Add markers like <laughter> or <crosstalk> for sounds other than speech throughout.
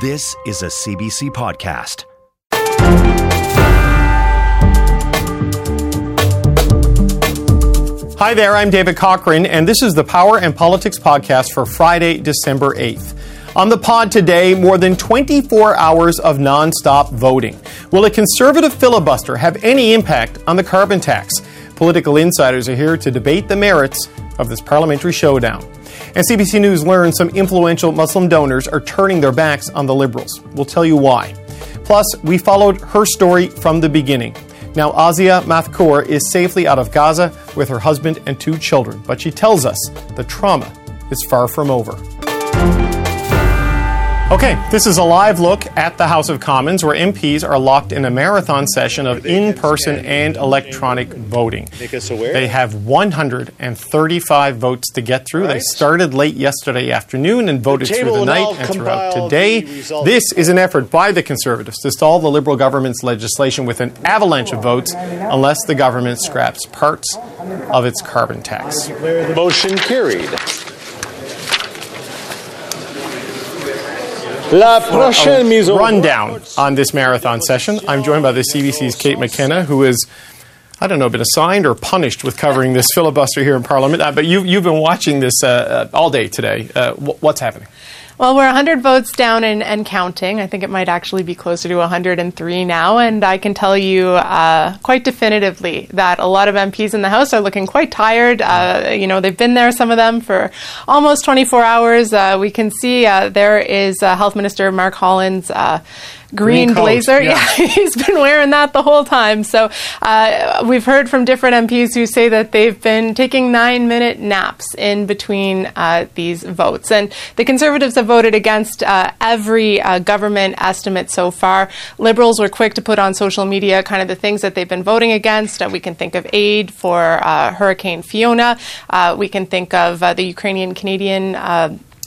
This is a CBC podcast. Hi there, I'm David Cochrane, and this is the Power and Politics podcast for Friday, December 8th. On the pod today, more than 24 hours of nonstop voting. Will a conservative filibuster have any impact on the carbon tax? Political insiders are here to debate the merits of this parliamentary showdown. And CBC News learned some influential Muslim donors are turning their backs on the Liberals. We'll tell you why. Plus, we followed her story from the beginning. Now, Azia Mathkour is safely out of Gaza with her husband and two children, but she tells us the trauma is far from over. Okay, this is a live look at the House of Commons where MPs are locked in a marathon session of in person and electronic voting. They have 135 votes to get through. They started late yesterday afternoon and voted through the night and throughout today. This is an effort by the Conservatives to stall the Liberal government's legislation with an avalanche of votes unless the government scraps parts of its carbon tax. Motion carried. La prochaine mise rundown on this marathon session. I'm joined by the CBC's Kate McKenna, who is, I don't know, been assigned or punished with covering this filibuster here in Parliament. Uh, but you, you've been watching this uh, uh, all day today. Uh, wh- what's happening? Well, we're 100 votes down and, and, counting. I think it might actually be closer to 103 now. And I can tell you uh, quite definitively that a lot of MPs in the House are looking quite tired. Uh, you know, they've been there, some of them, for almost 24 hours. Uh, we can see uh, there is uh, Health Minister Mark Holland's uh, green, Green blazer. <laughs> yeah. Yeah. he's been wearing that the whole time. So uh, we've heard from different MPs who say that they've been taking nine minute naps in between uh, these votes. And the Conservatives have voted against uh, every uh, government estimate so far. Liberals were quick to put on social media kind of the things that they've been voting against. Uh, we can think of aid for uh, Hurricane Fiona. we can think of the Ukrainian Canadian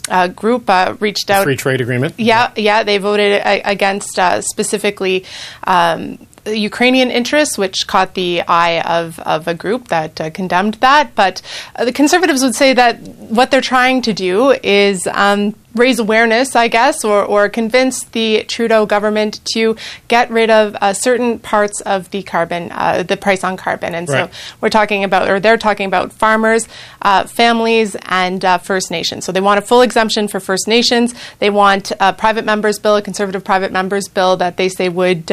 uh, group uh, reached out. Free trade agreement. Yeah, yeah, they voted a- against uh, specifically. Um, Ukrainian interests, which caught the eye of, of a group that uh, condemned that. But uh, the conservatives would say that what they're trying to do is um, raise awareness, I guess, or, or convince the Trudeau government to get rid of uh, certain parts of the carbon, uh, the price on carbon. And Right. so we're talking about, or they're talking about farmers, uh, families, and uh, First Nations. So they want a full exemption for First Nations. They want a private members bill, a conservative private members bill that they say would.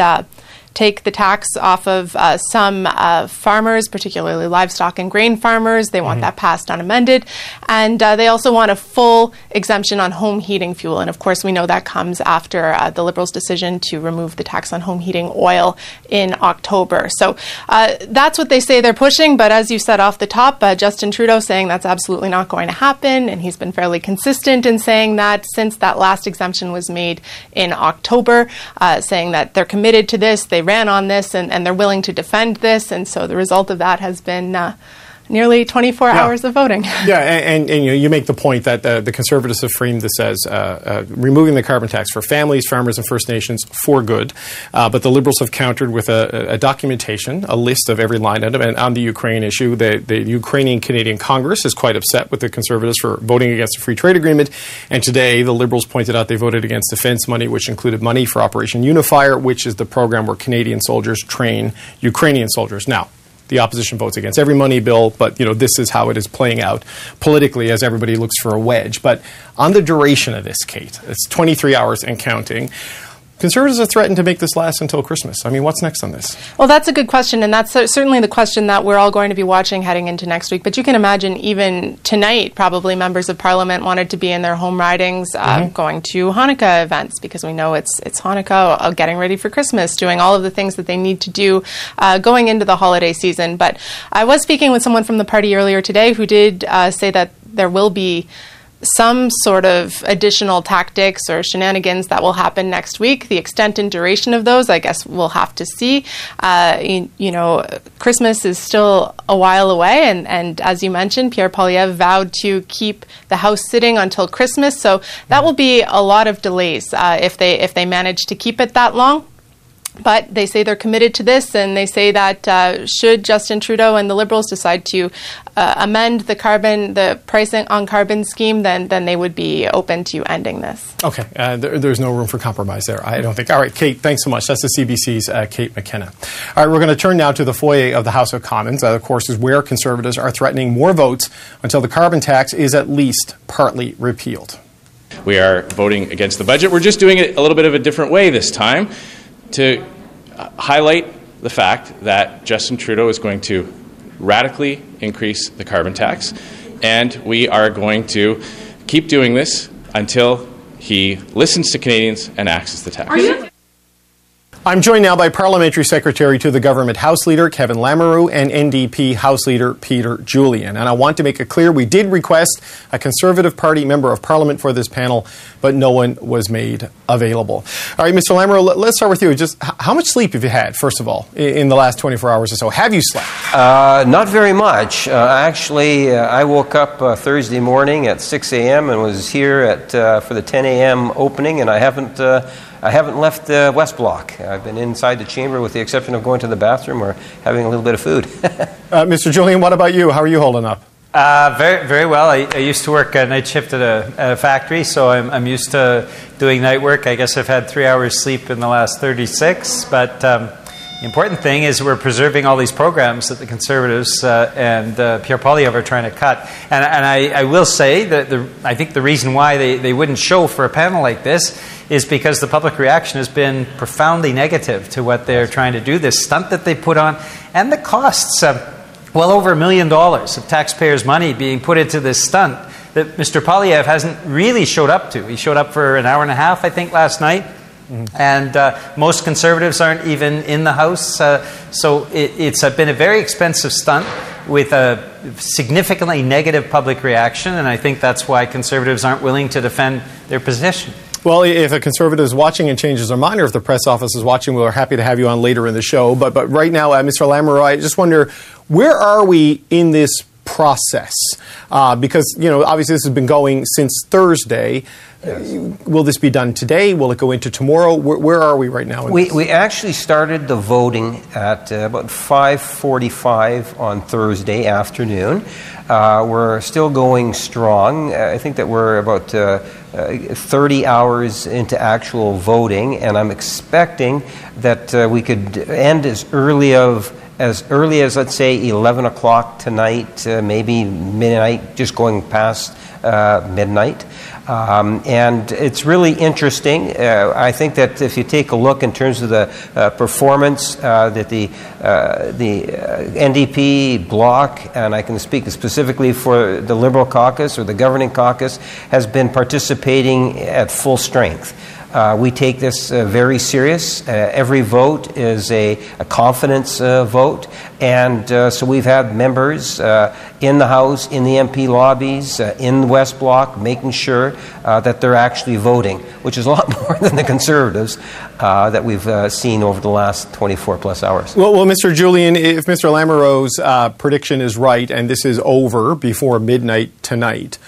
Take the tax off of uh, some uh, farmers, particularly livestock and grain farmers. They want that passed unamended. And uh, they also want a full exemption on home heating fuel. And of course, we know that comes after uh, the Liberals' decision to remove the tax on home heating oil in October. So uh, that's what they say they're pushing. But as you said off the top, uh, Justin Trudeau saying that's absolutely not going to happen. And he's been fairly consistent in saying that since that last exemption was made in October, uh, saying that they're committed to this, they ran on this, and, and they're willing to defend this. And so the result of that has been uh, nearly 24 Yeah. hours of voting. <laughs> Yeah, and, and, and you, know, you make the point that uh, the Conservatives have framed this as uh, uh, removing the carbon tax for families, farmers, and First Nations for good. Uh, but the Liberals have countered with a, a documentation, a list of every line item. And on the Ukraine issue, the, the Ukrainian Canadian Congress is quite upset with the Conservatives for voting against the free trade agreement. And today, the Liberals pointed out they voted against defense money, which included money for Operation Unifier, which is the program where Canadian soldiers train Ukrainian soldiers. Now, the opposition votes against every money bill, but you know this is how it is playing out politically as everybody looks for a wedge. But on the duration of this, Kate, it's 23 hours and counting. Conservatives have threatened to make this last until Christmas. I mean, what's next on this? Well, that's a good question, and that's certainly the question that we're all going to be watching heading into next week. But you can imagine, even tonight, probably members of Parliament wanted to be in their home ridings, uh, going to Hanukkah events because we know it's it's Hanukkah, uh, getting ready for Christmas, doing all of the things that they need to do uh, going into the holiday season. But I was speaking with someone from the party earlier today who did uh, say that there will be some sort of additional tactics or shenanigans that will happen next week. The extent and duration of those, I guess, we'll have to see. Uh, you, you know, Christmas is still a while away, and, and as you mentioned, Pierre Poilievre vowed to keep the House sitting until Christmas, so that will be a lot of delays uh, if they if they manage to keep it that long. But they say they're committed to this, and they say that uh, should Justin Trudeau and the Liberals decide to uh, amend the carbon, the pricing on carbon scheme, then then they would be open to ending this. Okay, uh, there, there's no room for compromise there. I don't think. All right, Kate, thanks so much. That's the CBC's uh, Kate McKenna. All right, we're going to turn now to the foyer of the House of Commons. That, of course, is where Conservatives are threatening more votes until the carbon tax is at least partly repealed. We are voting against the budget. We're just doing it a little bit of a different way this time to highlight the fact that Justin Trudeau is going to radically increase the carbon tax, and we are going to keep doing this until he listens to Canadians and axes the tax. I'm joined now by Parliamentary Secretary to the Government House Leader Kevin Lamoureux and NDP House Leader Peter Julian. And I want to make it clear we did request a Conservative Party Member of Parliament for this panel, but no one was made available. All right, Mr. Lamoureux, let's start with you. Just how much sleep have you had, first of all, in the last 24 hours or so? Have you slept? Uh, not very much. Uh, actually, uh, I woke up uh, Thursday morning at 6 a.m. and was here at uh, for the 10 a.m. opening, and I haven't. I haven't left the West Block. I've been inside the chamber with the exception of going to the bathroom or having a little bit of food. <laughs> uh, Mr. Julian, what about you? How are you holding up? Uh, very, very well. I, I, used to work a night shift at a, at a factory, so I'm, I'm, used to doing night work. I guess I've had three hours sleep in the last 36, but um, the important thing is we're preserving all these programs that the Conservatives uh, and uh, Pierre Poilievre are trying to cut. And, and I, I, will say that the, I think the reason why they, they wouldn't show for a panel like this is because the public reaction has been profoundly negative to what they're trying to do, this stunt that they put on, and the costs. Uh, well over a million dollars of taxpayers' money being put into this stunt that Mr. Poilievre hasn't really showed up to. He showed up for an hour and a half, I think, last night Mm-hmm. And uh, most conservatives aren't even in the House. Uh, so it, it's uh, been a very expensive stunt with a significantly negative public reaction. And I think that's why conservatives aren't willing to defend their position. Well, if a conservative is watching and changes their mind, or if the press office is watching, we're happy to have you on later in the show. But, but right now, uh, Mr. Lamoureux, I just wonder where are we in this process? Uh, because, you know, obviously this has been going since Thursday. Yes. Will this be done today? Will it go into tomorrow? Where, where are we right now? we, we actually started the voting at uh, about 5.45 on Thursday afternoon. Uh, we're still going strong. Uh, I think that we're about uh, uh, 30 hours into actual voting, and I'm expecting that uh, we could end as early of as early as let's say 11 o'clock tonight, maybe midnight, just going past midnight. Um, and it's really interesting. Uh, I think that if you take a look in terms of the uh, performance uh, that the uh, the uh, NDP bloc, and I can speak specifically for the Liberal caucus or the governing caucus, has been participating at full strength. Uh, we take this uh, very serious. Uh, every vote is a, a confidence uh, vote. And uh, so we've had members uh, in the House, in the MP lobbies, in the West Block, making sure that they're actually voting, which is a lot <laughs> more than the Conservatives that we've seen over the last 24 plus hours. Well, well Mr. Julian, if Mr. Lamoureux's prediction is right and this is over before midnight tonight,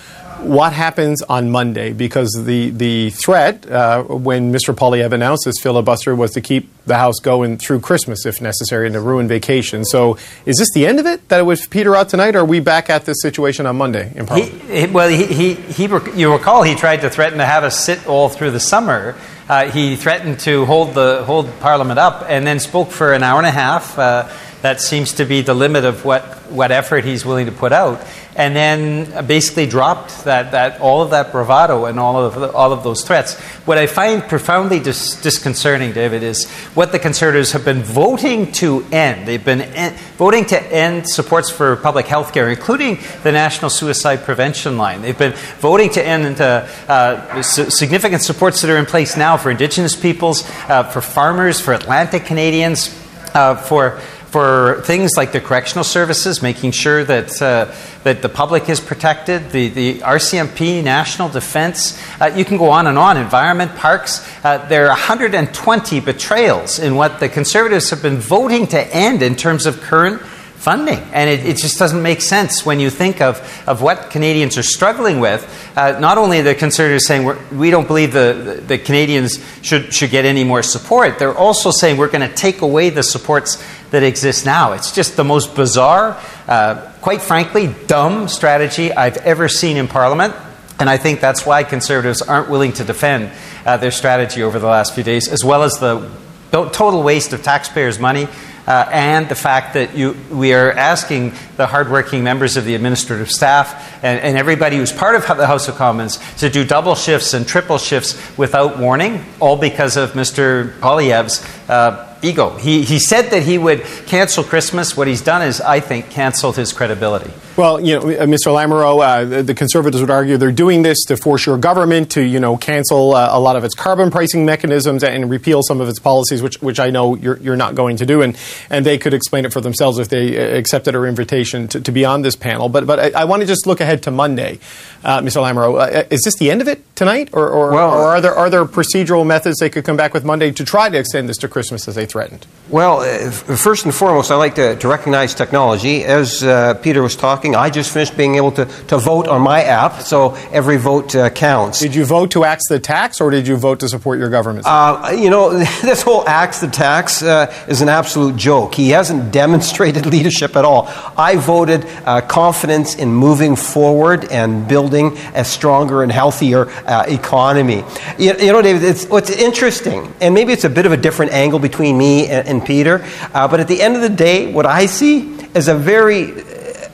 what happens on Monday? Because the, the threat uh, when Mr. Poilievre announced this filibuster was to keep the House going through Christmas if necessary and to ruin vacation. So is this the end of it, that it would peter out tonight, or are we back at this situation on Monday in Parliament? He, he, well, he, he, he, you recall he tried to threaten to have us sit all through the summer. Uh, he threatened to hold, the, hold Parliament up and then spoke for an hour and a half. Uh, that seems to be the limit of what, what effort he's willing to put out and then basically dropped that, that all of that bravado and all of the, all of those threats. What I find profoundly dis- disconcerting, David, is what the Conservatives have been voting to end. They've been en- voting to end supports for public health care, including the National Suicide Prevention Line. They've been voting to end uh, uh, significant supports that are in place now for Indigenous peoples, uh, for farmers, for Atlantic Canadians, uh, for for things like the correctional services, making sure that, uh, that the public is protected, the, the RCMP, national defense. Uh, you can go on and on. Environment, parks. Uh, there are 120 betrayals in what the Conservatives have been voting to end in terms of current funding. And it, it, just doesn't make sense when you think of, of what Canadians are struggling with. Uh, not only the Conservatives saying we're, we do not believe the, the, the, Canadians should, should get any more support, they're also saying we're going to take away the supports that exists now. It's just the most bizarre, uh, quite frankly, dumb strategy I've ever seen in Parliament. And I think that's why Conservatives aren't willing to defend uh, their strategy over the last few days, as well as the total waste of taxpayers' money uh, and the fact that you, we are asking the hardworking members of the administrative staff and, and, everybody who's part of the House of Commons to do double shifts and triple shifts without warning, all because of Mr. Poilievre's uh, ego. He, he said that he would cancel Christmas. What he's done is, I think, canceled his credibility. Well, you know, uh, Mr. Lamoureux, uh, the, the, Conservatives would argue they're doing this to force your government to, you know, cancel uh, a lot of its carbon pricing mechanisms and repeal some of its policies, which, which I know you're, you're not going to do. And, and they could explain it for themselves if they uh, accepted our invitation to, to be on this panel. But, but I, I want to just look ahead to Monday, uh, Mr. Lamoureux. Uh, is this the end of it tonight? Or, or, well, or are, there, are there procedural methods they could come back with Monday to try to extend this to Christmas as they threatened? Well, uh, first and foremost, I like to, to recognize technology. As uh, Peter was talking, I just finished being able to, to vote on my app, so every vote uh, counts. Did you vote to axe the tax, or did you vote to support your government? Uh, you know, <laughs> this whole axe the tax uh, is an absolute joke. He hasn't <laughs> demonstrated leadership at all. I voted uh, confidence in moving forward and building a stronger and healthier economy. You, you, know, David, it's, what's interesting, and maybe it's a bit of a different angle between me and, and Peter. Uh, but at the end of the day, what I see is a very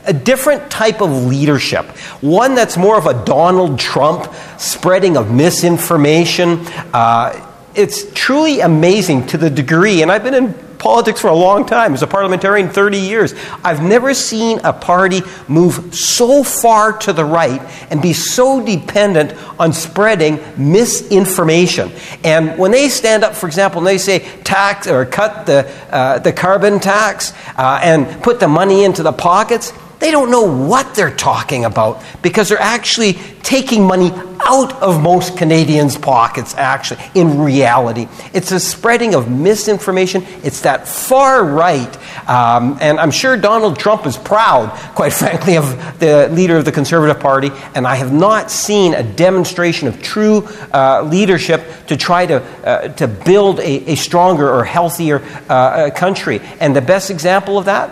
a different type of leadership, one that's more of a Donald Trump spreading of misinformation. Uh, it's truly amazing to the degree, and I've been in politics for a long time, as a parliamentarian, 30 years. I've never seen a party move so far to the right and be so dependent on spreading misinformation. And when they stand up, for example, and they say tax or cut the, uh, the carbon tax uh, and put the money into the pockets, they don't know what they're talking about because they're actually taking money out of most Canadians' pockets, actually, in reality. It's a spreading of misinformation. It's that far right. Um, and I'm sure Donald Trump is proud, quite <laughs> frankly, of the leader of the Conservative Party. And I have not seen a demonstration of true uh, leadership to try to, uh, to build a, a, stronger or healthier uh, country. And the best example of that?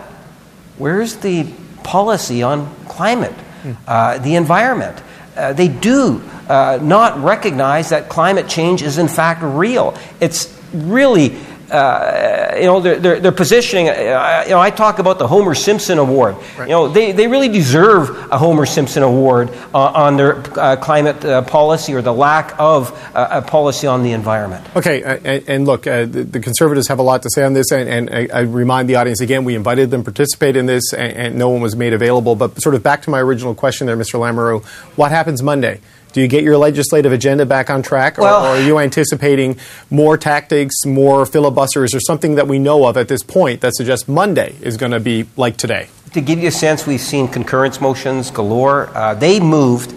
Where's the policy on climate, uh, the environment. Uh, they do uh, not recognize that climate change is in fact real. It's really uh, you know, they're, they're, they're positioning, uh, you know, I talk about the Homer Simpson Award. Right. You know, they, they really deserve a Homer Simpson Award uh, on their uh, climate uh, policy or the lack of uh, a policy on the environment. Okay, and, and look, the, the, Conservatives have a lot to say on this, and, and I, I, remind the audience again, we invited them to participate in this, and, and no one was made available. But sort of back to my original question there, Mr. Lamoureux, what happens Monday? Do you get your legislative agenda back on track, or, well, or, are you anticipating more tactics, more filibusters, or something that we know of at this point that suggests Monday is going to be like today? To give you a sense, we've seen concurrence motions galore. Uh, they moved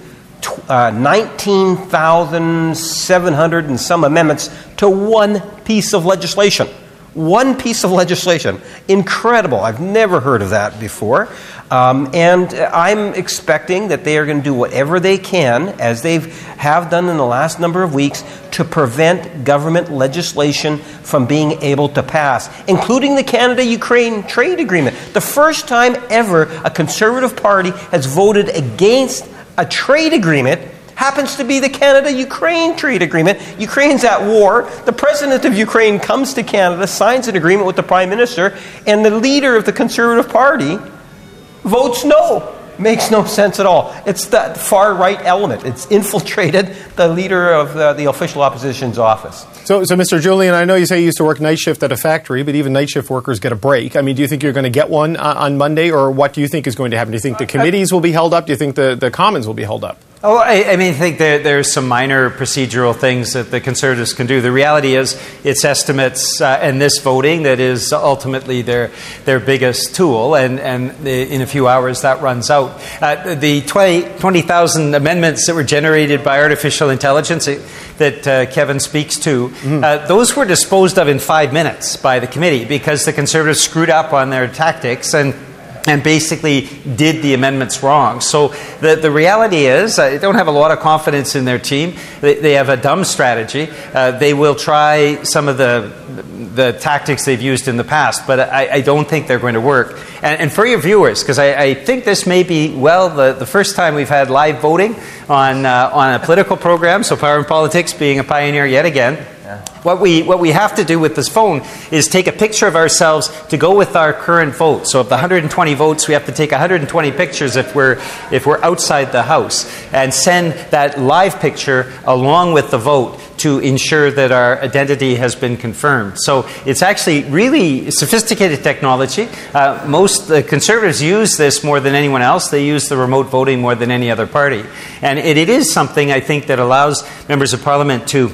uh, 19,700 and some amendments to one piece of legislation. One piece of legislation. Incredible. I've never heard of that before. Um, and I'm expecting that they are going to do whatever they can, as they have done in the last number of weeks, to prevent government legislation from being able to pass, including the Canada Ukraine trade agreement. The first time ever a Conservative Party has voted against a trade agreement happens to be the Canada Ukraine trade agreement. Ukraine's at war. The president of Ukraine comes to Canada, signs an agreement with the prime minister, and the leader of the Conservative Party votes no. Makes no sense at all. It's that far right element. It's infiltrated the leader of the, the official opposition's office. So, so, Mr. Julian, I know you say you used to work night shift at a factory, but even night shift workers get a break. I mean, do you think you're going to get one uh, on Monday, or what do you think is going to happen? Do you think the committees will be held up? Do you think the, the Commons will be held up? Oh, I, I, mean, I think there, there's some minor procedural things that the Conservatives can do. The reality is, it's estimates uh, and this voting that is ultimately their their biggest tool, and, and in a few hours that runs out. Uh, the 20,000 20, amendments that were generated by artificial intelligence that, uh, Kevin speaks to, mm-hmm. those were disposed of in five minutes by the committee because the Conservatives screwed up on their tactics and and basically did the amendments wrong. So the, the reality is, I don't have a lot of confidence in their team. They, they have a dumb strategy. Uh, they will try some of the, the tactics they've used in the past, but I, I don't think they're going to work. And, and for your viewers, because I, I, think this may be, well, the, the first time we've had live voting on, uh, on a political program, so Power and Politics being a pioneer yet again. What we, what we have to do with this phone is take a picture of ourselves to go with our current vote. So, of the 120 votes, we have to take 120 pictures if we're, if we're outside the House and send that live picture along with the vote to ensure that our identity has been confirmed. So, it's actually really sophisticated technology. Uh, most the conservatives use this more than anyone else. They use the remote voting more than any other party. And it, it is something I think that allows members of parliament to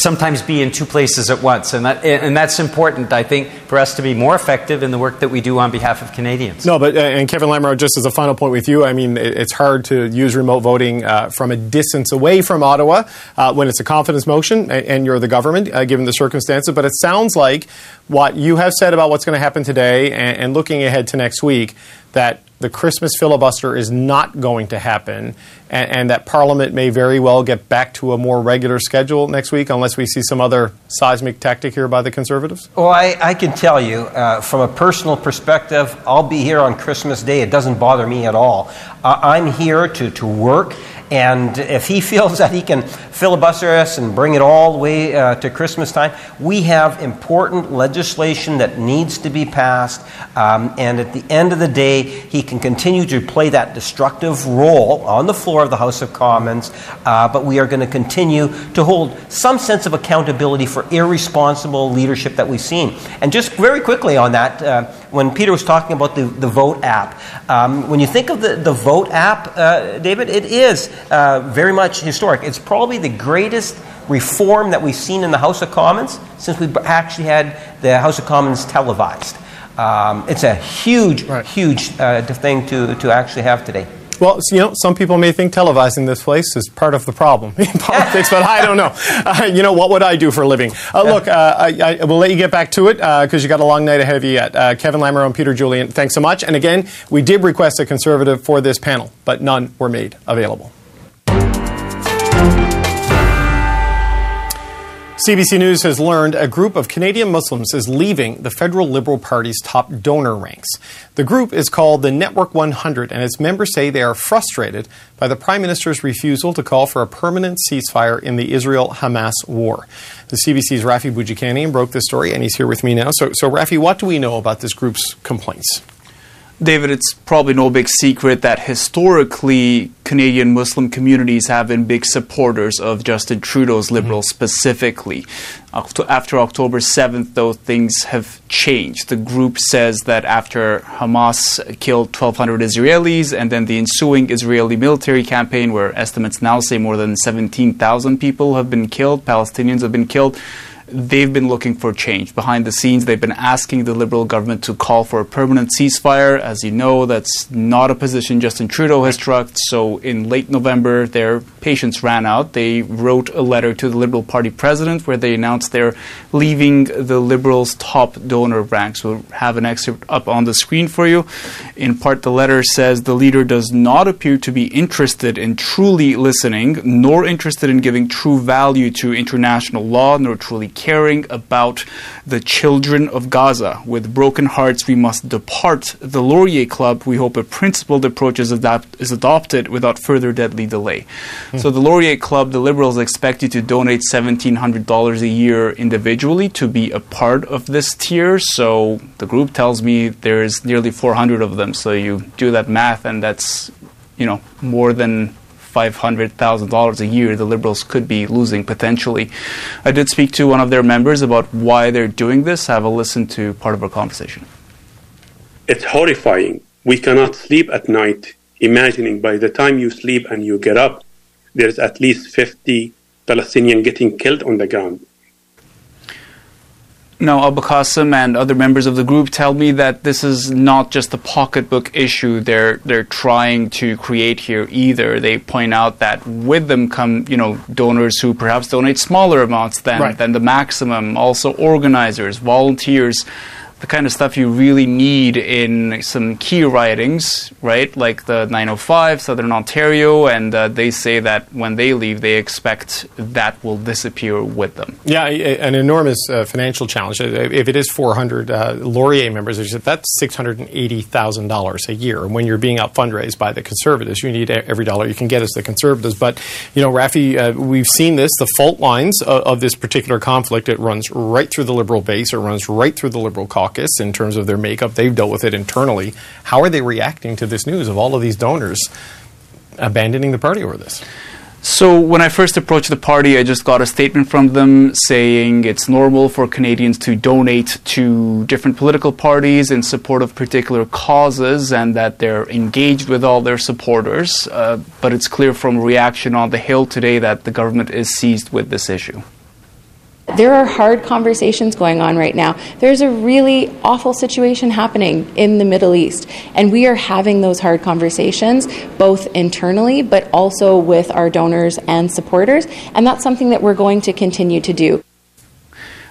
sometimes be in two places at once. And, that, and that's important, I think, for us to be more effective in the work that we do on behalf of Canadians. No, but, uh, and Kevin Lamoureux, just as a final point with you, I mean, it's hard to use remote voting uh, from a distance away from Ottawa uh, when it's a confidence motion and, and you're the government, uh, given the circumstances. But it sounds like what you have said about what's going to happen today and, and looking ahead to next week, that the Christmas filibuster is not going to happen, and, and, that Parliament may very well get back to a more regular schedule next week unless we see some other seismic tactic here by the Conservatives? Well, I, I can tell you, uh, from a personal perspective, I'll be here on Christmas Day. It doesn't bother me at all. Uh, I'm here to, to work and if he <laughs> feels that he can filibuster us and bring it all the way uh, to Christmas time, we have important legislation that needs to be passed. Um, and at the end of the day, he can continue to play that destructive role on the floor of the House of Commons. Uh, but we are going to continue to hold some sense of accountability for irresponsible leadership that we've seen. And just very quickly on that, uh, when Peter was talking about the, the Vote app, um, when you think of the, the Vote app, uh, David, it is uh, very much historic. It's probably the greatest reform that we've seen in the House of Commons since we actually had the House of Commons televised. Um, it's a huge, right. huge uh, thing to, to actually have today. Well, you know, some people may think televising this place is part of the problem <laughs> in politics, but I don't know. <laughs> Uh, you know, what would I do for a living? Uh, look, uh, I, I, will let you get back to it because uh, you got a long night ahead of you yet. Uh, Kevin Lamoureux and Peter Julian, thanks so much. And again, we did request a conservative for this panel, but none were made available. CBC News has learned a group of Canadian Muslims is leaving the federal Liberal Party's top donor ranks. The group is called the Network 100, and its members say they are frustrated by the Prime Minister's refusal to call for a permanent ceasefire in the Israel Hamas war. The CBC's Raffy Boudjikanian broke this story, and he's here with me now. So, so, Raffy, what do we know about this group's complaints? David, it's probably no big secret that historically Canadian Muslim communities have been big supporters of Justin Trudeau's mm-hmm. Liberals mm-hmm. specifically. After October 7th, though, things have changed. The group says that after Hamas killed 1,200 Israelis and then the ensuing Israeli military campaign, where estimates now say more than 17,000 people have been killed, Palestinians have been killed, they've been looking for change. Behind the scenes, they've been asking the Liberal government to call for a permanent ceasefire. As you know, that's not a position Justin Trudeau has struck. So in late November, their patience ran out. They wrote a letter to the Liberal Party president where they announced they're leaving the Liberals' top donor ranks. We'll have an excerpt up on the screen for you. In part, the letter says the leader does not appear to be interested in truly listening, nor interested in giving true value to international law, nor truly caring about the children of Gaza. With broken hearts, we must depart the Laurier Club. We hope a principled approach is, adapt- is adopted without further deadly delay. Mm. So, the Laurier Club, the Liberals expect you to donate $1,700 a year individually to be a part of this tier. So, the group tells me there's nearly 400 of them. So, you do that math, and that's you know more than $500,000 a year the Liberals could be losing potentially. I did speak to one of their members about why they're doing this. Have a listen to part of our conversation. It's horrifying. We cannot sleep at night imagining by the time you sleep and you get up, there's at least 50 Palestinians getting killed on the ground. Now, Abu Qasim and other members of the group tell me that this is not just a pocketbook issue they're they're trying to create here either. They point out that with them come, you know, donors who perhaps donate smaller amounts than, right. than the maximum, also organizers, volunteers the kind of stuff you really need in some key ridings, right? Like the 905, Southern Ontario, and uh, they say that when they leave, they expect that will disappear with them. Yeah, an enormous uh, financial challenge. If it is 400 uh, Laurier members, that's $680,000 a year. And when you're being out fundraised by the Conservatives, you need every dollar you can get as the Conservatives. But, you know, Raffy, uh, we've seen this, the fault lines of, of this particular conflict. It runs right through the Liberal base, it runs right through the Liberal caucus caucus in terms of their makeup. They've dealt with it internally. How are they reacting to this news of all of these donors abandoning the party over this? So, when I first approached the party, I just got a statement from them saying it's normal for Canadians to donate to different political parties in support of particular causes and that they're engaged with all their supporters. Uh, but it's clear from reaction on the Hill today that the government is seized with this issue. There are hard conversations going on right now. There's a really awful situation happening in the Middle East, and we are having those hard conversations both internally but also with our donors and supporters, and that's something that we're going to continue to do.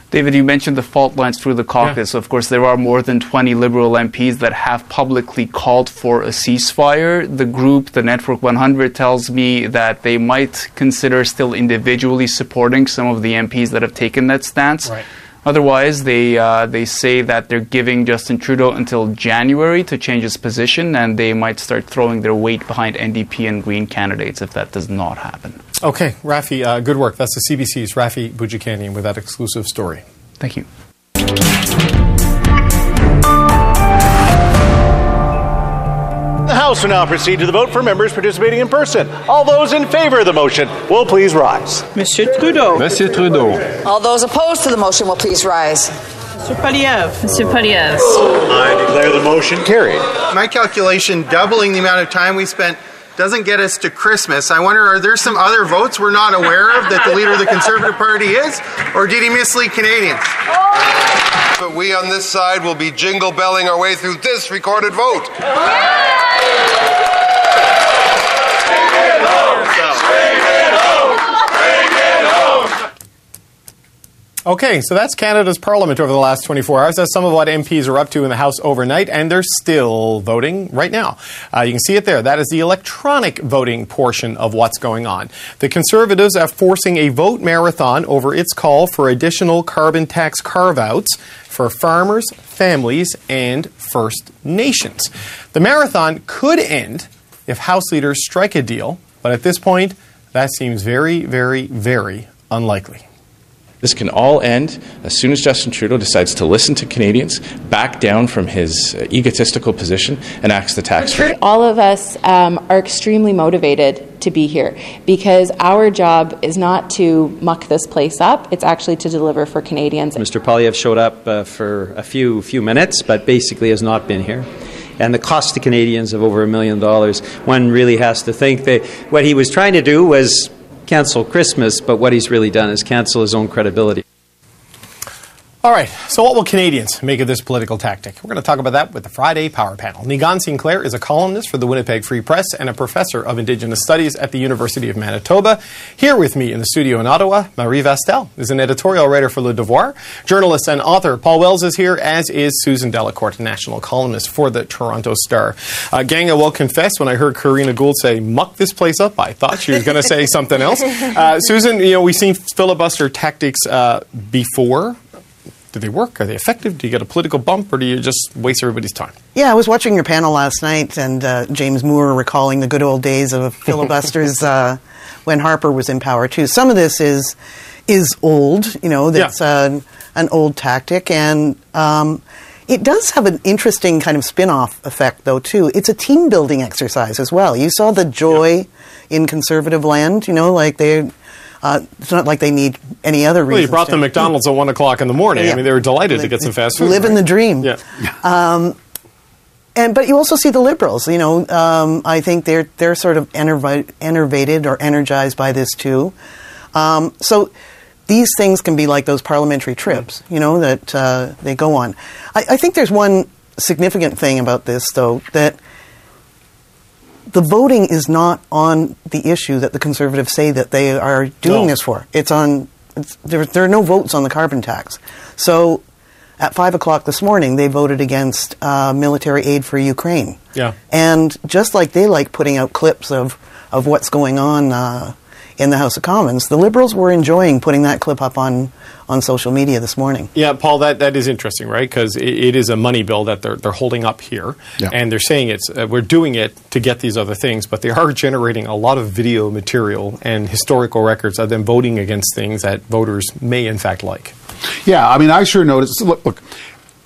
David, you mentioned the fault lines through the caucus. Yeah. Of course, there are more than 20 Liberal MPs that have publicly called for a ceasefire. The group, the Network 100, tells me that they might consider still individually supporting some of the MPs that have taken that stance. Right. Otherwise, they uh, they say that they're giving Justin Trudeau until January to change his position, and they might start throwing their weight behind NDP and Green candidates if that does not happen. Okay, Raffy, uh, good work. That's the CBC's Raffy Boudjikanian with that exclusive story. Thank you. House will now proceed to the vote for members participating in person. All those in favor of the motion will please rise. Monsieur Trudeau. Monsieur Trudeau. All those opposed to the motion will please rise. Monsieur Poilievre. Monsieur Poilievre. I declare the motion carried. My calculation, doubling the amount of time we spent doesn't get us to Christmas. I wonder, are there some other votes we're not aware of that the leader of the Conservative Party is? Or did he mislead Canadians? Oh! But we on this side will be jingle belling our way through this recorded vote. Okay, so that's Canada's Parliament over the last 24 hours. That's some of what MPs are up to in the House overnight, and they're still voting right now. Uh, you can see it there. That is the electronic voting portion of what's going on. The Conservatives are forcing a vote marathon over its call for additional carbon tax carve outs for farmers, families, and First Nations. The marathon could end if House leaders strike a deal, but at this point, that seems very, very, very unlikely. This can all end as soon as Justin Trudeau decides to listen to Canadians, back down from his uh, egotistical position, and axe the tax rate. All of us um, are extremely motivated to be here because our job is not to muck this place up, it's actually to deliver for Canadians. Mr. Poilievre showed up uh, for a few, few minutes, but basically has not been here and the cost to Canadians of over a million dollars. One really has to think that what he was trying to do was cancel Christmas, but what he's really done is cancel his own credibility. All right, so what will Canadians make of this political tactic? We're going to talk about that with the Friday Power Panel. Niigaan Sinclair is a columnist for the Winnipeg Free Press and a professor of Indigenous Studies at the University of Manitoba. Here with me in the studio in Ottawa, Marie Vastel is an editorial writer for Le Devoir. Journalist and author Paul Wells is here, as is Susan Delacourt, national columnist for the Toronto Star. Uh, gang, I will confess, when I heard Karina Gould say, muck this place up, I thought she was going to say <laughs> something else. Uh, Susan, you know, we've seen filibuster tactics uh, before do they work? Are they effective? Do you get a political bump, or do you just waste everybody's time? Yeah, I was watching your panel last night, and uh, James Moore recalling the good old days of <laughs> filibusters uh, when Harper was in power too. Some of this is is old, you know, that's yeah. uh, an old tactic, and um, it does have an interesting kind of spin-off effect, though, too. It's a team-building exercise as well. You saw the joy yeah. in conservative land, you know, like they uh, it's not like they need any other reason. Well, you brought them McDonald's at one o'clock in the morning. Yeah. I mean, they were delighted to get some fast food. Live right? the dream. Yeah. Um, and but you also see the liberals. You know, um, I think they're they're sort of enervi- enervated or energized by this too. Um, so these things can be like those parliamentary trips. You know that uh, they go on. I, I think there's one significant thing about this, though, that the voting is not on the issue that the conservatives say that they are doing no. this for. It's on. It's, there, there, are no votes on the carbon tax. So at five o'clock this morning, they voted against uh, military aid for Ukraine. Yeah. And just like they like putting out clips of, of what's going on uh, in the House of Commons, the Liberals were enjoying putting that clip up on, on social media this morning. Yeah, Paul, that, that is interesting, right? Because it, it is a money bill that they're, they're holding up here. Yeah. And they're saying it's uh, we're doing it to get these other things, but they are generating a lot of video material and historical records of them voting against things that voters may, in fact, like. Yeah, I mean, I sure noticed. Look, look,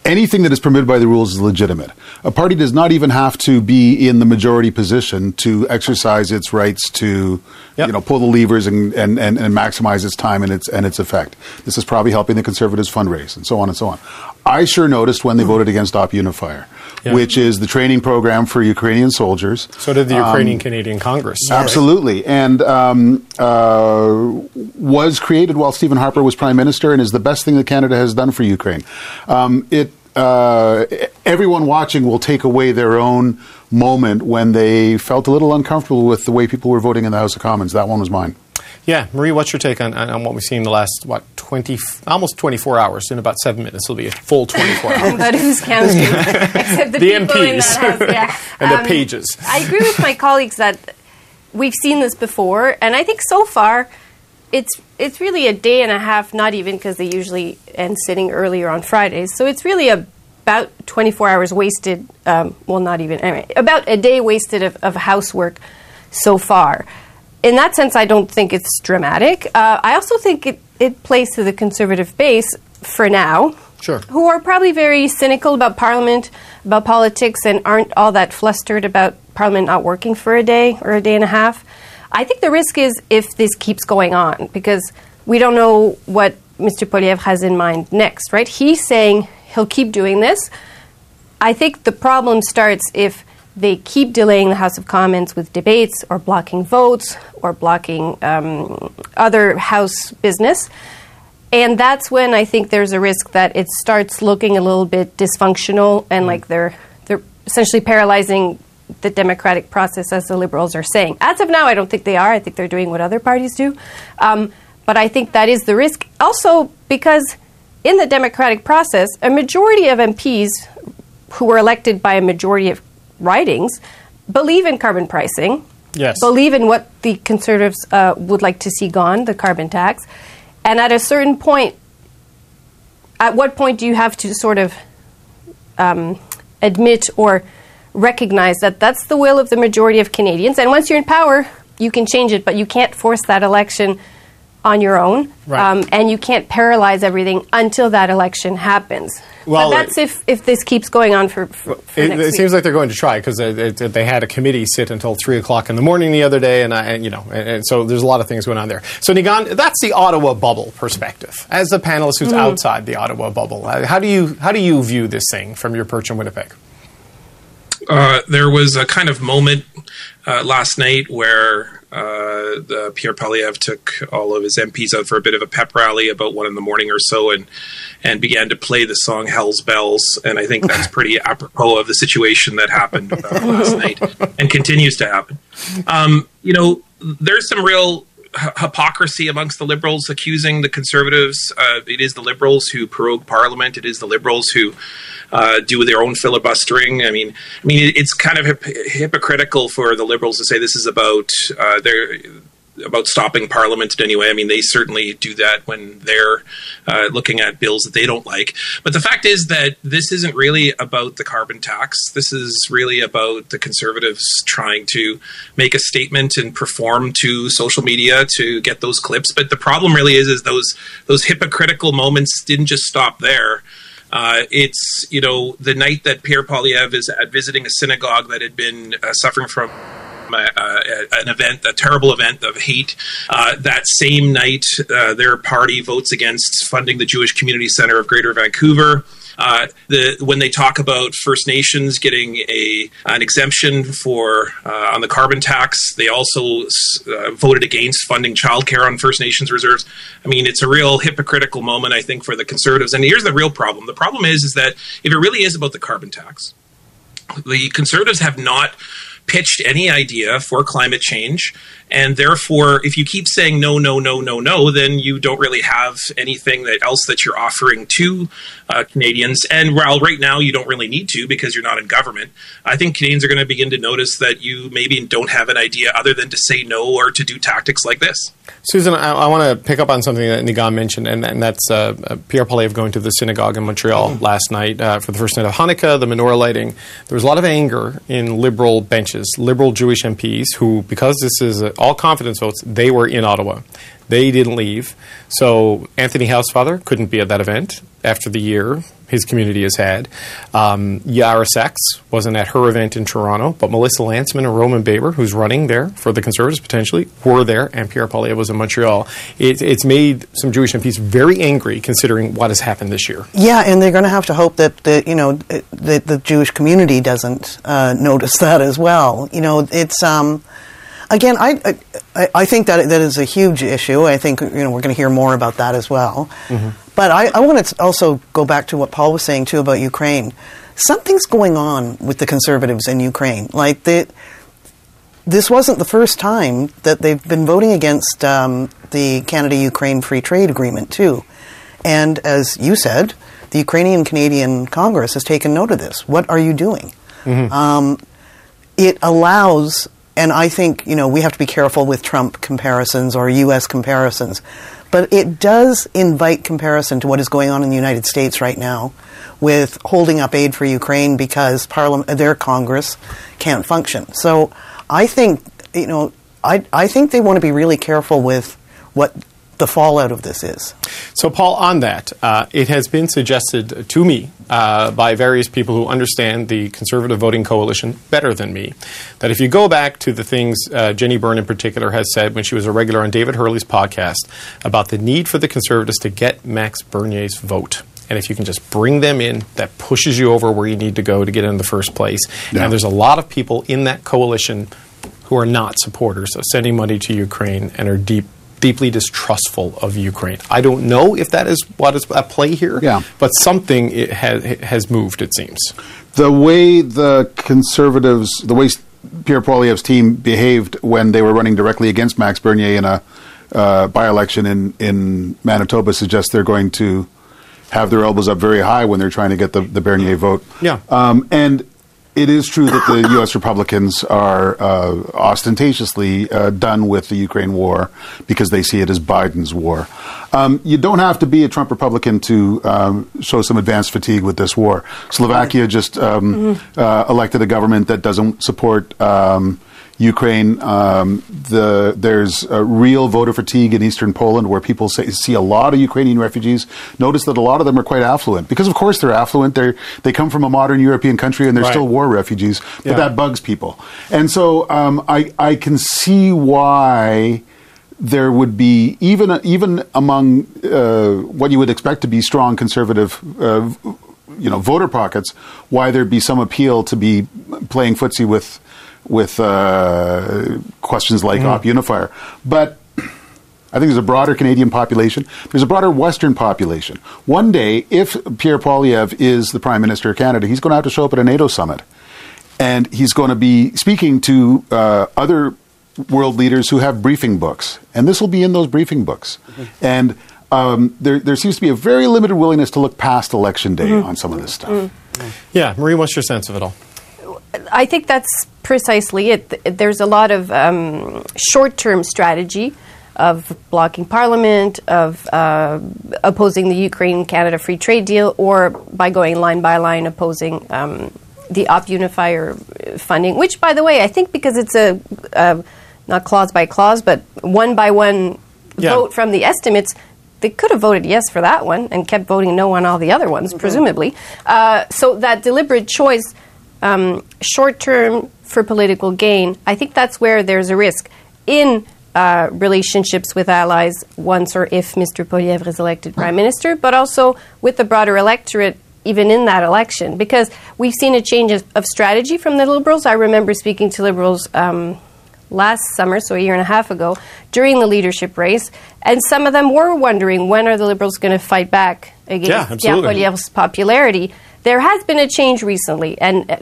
anything that is permitted by the rules is legitimate. A party does not even have to be in the majority position to exercise its rights to, you know, pull the levers and, and, and, and maximize its time and its and its effect. This is probably helping the Conservatives fundraise and so on and so on. I sure noticed when they voted against Op Unifier, Yeah. which is the training program for Ukrainian soldiers. So did the Um, Ukrainian Canadian Congress. Absolutely, and um, uh, was created while Stephen Harper was prime minister, and is the best thing that Canada has done for Ukraine. Um, it uh, everyone watching will take away their own moment when they felt a little uncomfortable with the way people were voting in the House of Commons. That one was mine. Yeah, Marie, what's your take on, on, what we've seen in the last what twenty, almost twenty four hours? In about seven minutes, it'll be a full twenty four <laughs> hours. but who's counting? <laughs> Except the, The people in MPs. that house. Yeah. <laughs> and Um, the pages. I agree with my colleagues that we've seen this before, and I think so far it's it's really a day and a half. Not even because they usually end sitting earlier on Fridays, so it's really a, about 24 hours wasted. Um, well, not even anyway, about a day wasted of, of housework so far. In that sense, I don't think it's dramatic. Uh, I also think it, it plays to the conservative base for now Sure. who are probably very cynical about Parliament, about politics, and aren't all that flustered about Parliament not working for a day or a day and a half. I think the risk is if this keeps going on, because we don't know what Mr. Poilievre has in mind next, right? He's saying he'll keep doing this. I think the problem starts if they keep delaying the House of Commons with debates or blocking votes or blocking um, other House business. And that's when I think there's a risk that it starts looking a little bit dysfunctional and like they're they're essentially paralyzing the democratic process, as the liberals are saying. As of now, I don't think they are. I think they're doing what other parties do. Um, but I think that is the risk. Also, because in the democratic process, a majority of MPs who were elected by a majority of ridings believe in carbon pricing Yes. believe in what the conservatives uh, would like to see gone, the carbon tax. And at a certain point, at what point do you have to sort of um, admit or recognize that that's the will of the majority of Canadians? And once you're in power, you can change it, but you can't force that election on your own. Right. Um, and you can't paralyze everything until that election happens. Well, but that's if, if this keeps going on for, for, for It, next it week. seems like they're going to try because they, they, had a committee sit until three o'clock in the morning the other day, and, I, and you know, and, and so there's a lot of things going on there. So Niigaan, that's the Ottawa bubble perspective. As the panelist who's Mhm. outside the Ottawa bubble, how do you how do you view this thing from your perch in Winnipeg? Uh, there was a kind of moment uh, last night where uh, the Pierre Poilievre took all of his MPs out for a bit of a pep rally about one in the morning or so, and and began to play the song "Hell's Bells," and I think that's <laughs> pretty apropos of the situation that happened uh, last night and continues to happen. Um, you know, there's some real hy- hypocrisy amongst the liberals accusing the conservatives. Uh, it is the liberals who prorogue parliament. It is the liberals who uh, do their own filibustering. I mean, I mean, it's kind of hip- hypocritical for the liberals to say this is about uh, their about stopping parliament in any way. I mean, they certainly do that when they're uh, looking at bills that they don't like. But the fact is that this isn't really about the carbon tax. This is really about the conservatives trying to make a statement and perform to social media to get those clips. But the problem really is, is those those hypocritical moments didn't just stop there. Uh, it's you know the night that Pierre Poilievre is at visiting a synagogue that had been uh, suffering from uh, uh, an event, a terrible event of hate. Uh, that same night, uh, their party votes against funding the Jewish Community Center of Greater Vancouver. Uh, the when they talk about First Nations getting a an exemption for uh, on the carbon tax, they also uh, voted against funding childcare on First Nations reserves. I mean, it's a real hypocritical moment, I think, for the Conservatives. And here's the real problem: the problem is, is that if it really is about the carbon tax, the Conservatives have not pitched any idea for climate change And therefore, if you keep saying no, no, no, no, no, then you don't really have anything that else that you're offering to uh, Canadians. And while right now you don't really need to because you're not in government, I think Canadians are going to begin to notice that you maybe don't have an idea other than to say no or to do tactics like this. Susan, I, I want to pick up on something that Niigaan mentioned, and, and that's uh, uh, Pierre Poilievre going to the synagogue in Montreal Mm-hmm. last night uh, for the first night of Hanukkah, the menorah lighting. There was a lot of anger in liberal benches, liberal Jewish MPs, who, because this is uh, all confidence votes, they were in Ottawa. They didn't leave. So Anthony Housefather couldn't be at that event after the year his community has had. Um, Yaara Saks wasn't at her event in Toronto, but Melissa Lantsman and Roman Baber, who's running there for the Conservatives potentially, were there, and Pierre Poilievre was in Montreal. It, it's made some Jewish MPs very angry considering what has happened this year. Yeah, and they're going to have to hope that the you know the, the Jewish community doesn't uh, notice that as well. You know, it's um, again, I, I I think that that is a huge issue. I think you know we're going to hear more about that as well. But I, I want to also go back to what Paul was saying too about Ukraine. Something's going on with the conservatives in Ukraine. Like the, this wasn't the first time that they've been voting against um, the Canada-Ukraine Free Trade Agreement too. And as you said, the Ukrainian Canadian Congress has taken note of this. What are you doing? Um, it allows, and I think you know we have to be careful with Trump comparisons or U.S. comparisons, but it does invite comparison to what is going on in the United States right now, with holding up aid for Ukraine because Parliament, their Congress can't function. So I think you know I I think they want to be really careful with what the fallout of this is. So, Paul, on that, uh, it has been suggested to me uh, by various people who understand the conservative voting coalition better than me that if you go back to the things uh, Jenny Byrne in particular has said when she was a regular on David Herle's podcast about the need for the conservatives to get Max Bernier's vote. And if you can just bring them in, that pushes you over where you need to go to get in the first place. Yeah. And there's a lot of people in that coalition who are not supporters of sending money to Ukraine and are deep deeply distrustful of Ukraine. I don't know if that is what is at play here, Yeah. but something it has, has moved, it seems. the way the conservatives, the way Pierre Poilievre's team behaved when they were running directly against Max Bernier in a uh, by-election in, in Manitoba suggests they're going to have their elbows up very high when they're trying to get the, the Bernier vote. Yeah. Um, and it is true that the U.S. Republicans are uh, ostentatiously uh, done with the Ukraine war because they see it as Biden's war. Um, you don't have to be a Trump Republican to um, show some advanced fatigue with this war. Slovakia just um, uh, elected a government that doesn't support. Um, Ukraine, um, the, there's a real voter fatigue in eastern Poland where people say, see a lot of Ukrainian refugees. Notice that a lot of them are quite affluent because, of course, they're affluent. They they come from a modern European country and they're Right. still war refugees, but Yeah. that bugs people. And so um, I I can see why there would be even even among uh, what you would expect to be strong conservative. Uh, you know, voter pockets. Why there'd be some appeal to be playing footsie with with uh, questions like op unifier, but I think there's a broader Canadian population. There's a broader Western population. One day, if Pierre Poilievre is the Prime Minister of Canada, he's going to have to show up at a NATO summit. And he's going to be speaking to uh, other world leaders who have briefing books. And this will be in those briefing books. And um, there, there seems to be a very limited willingness to look past Election Day on some of this stuff. Yeah, Marie, what's your sense of it all? I think that's precisely it. There's a lot of um, short-term strategy of blocking Parliament, of uh, opposing the Ukraine-Canada free trade deal, or by going line by line opposing um, the Op Unifier funding. Which, by the way, I think because it's a uh, not clause by clause, but one by one Yeah. vote from the estimates. They could have voted yes for that one and kept voting no on all the other ones, presumably. Uh, so that deliberate choice um, short term for political gain, I think that's where there's a risk in uh, relationships with allies once or if Mr. Poilievre is elected prime minister, but also with the broader electorate. Even in that election, because we've seen a change of, strategy from the Liberals. I remember speaking to Liberals um, last summer, so a year and a half ago, during the leadership race, and some of them were wondering when are the Liberals going to fight back against Yeah, Pierre. Poilievre's popularity. There has been a change recently, and uh,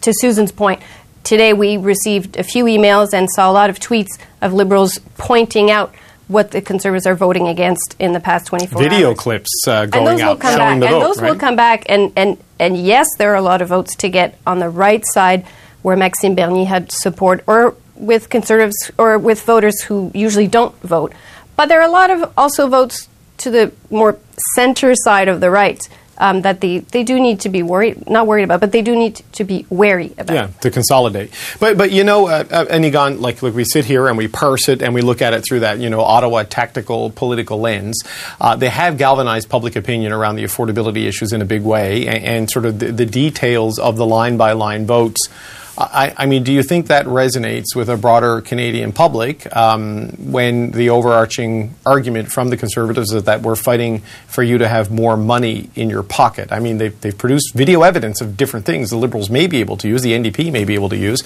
to Susan's point, today we received a few emails and saw a lot of tweets of Liberals pointing out what the Conservatives are voting against in the past 24 Video hours. clips uh, and going those will come back. and vote, those will come back. And, and, and yes, there are a lot of votes to get on the right side where Maxime Bernier had support, or with Conservatives, or with voters who usually don't vote. But there are a lot of also votes to the more center side of the right um, that they, they do need to be worried, not worried about, but they do need to be wary about. Yeah, to consolidate. But but you know, uh, uh, Niigaan, like look, we sit here and we parse it and we look at it through that you know Ottawa tactical political lens. Uh, they have galvanized public opinion around the affordability issues in a big way, and, and sort of the, the details of the line by line votes. I, I mean, do you think that resonates with a broader Canadian public um, when the overarching argument from the Conservatives is that we're fighting for you to have more money in your pocket? I mean, they've, they've produced video evidence of different things the Liberals may be able to use, the NDP may be able to use,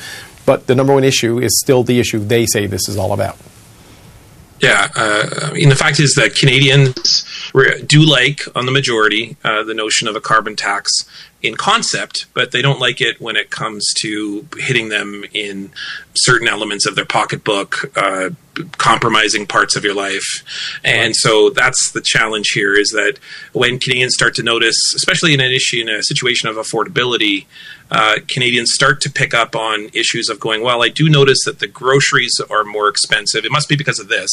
but the number one issue is still the issue they say this is all about. Yeah, uh, I mean, the fact is that Canadians do like, on the majority, uh, the notion of a carbon tax in concept, but they don't like it when it comes to hitting them in certain elements of their pocketbook, uh, compromising parts of your life. And so that's the challenge here is that when Canadians start to notice, especially in an issue, in a situation of affordability, uh, Canadians start to pick up on issues of going, well, I do notice that the groceries are more expensive. It must be because of this.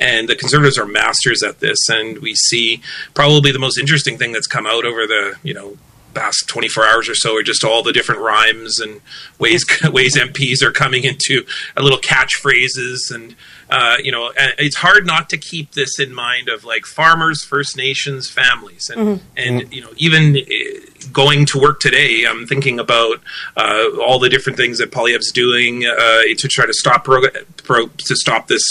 And the Conservatives are masters at this. And we see probably the most interesting thing that's come out over the, you know, past 24 hours or so are just all the different rhymes and ways <laughs> ways MPs are coming into a little catchphrases and uh, you know it's hard not to keep this in mind of like farmers First Nations families. And Mhm. and you know even uh, going to work today I'm thinking about uh, all the different things that Poilievre's doing uh, to try to stop pro- pro- to stop this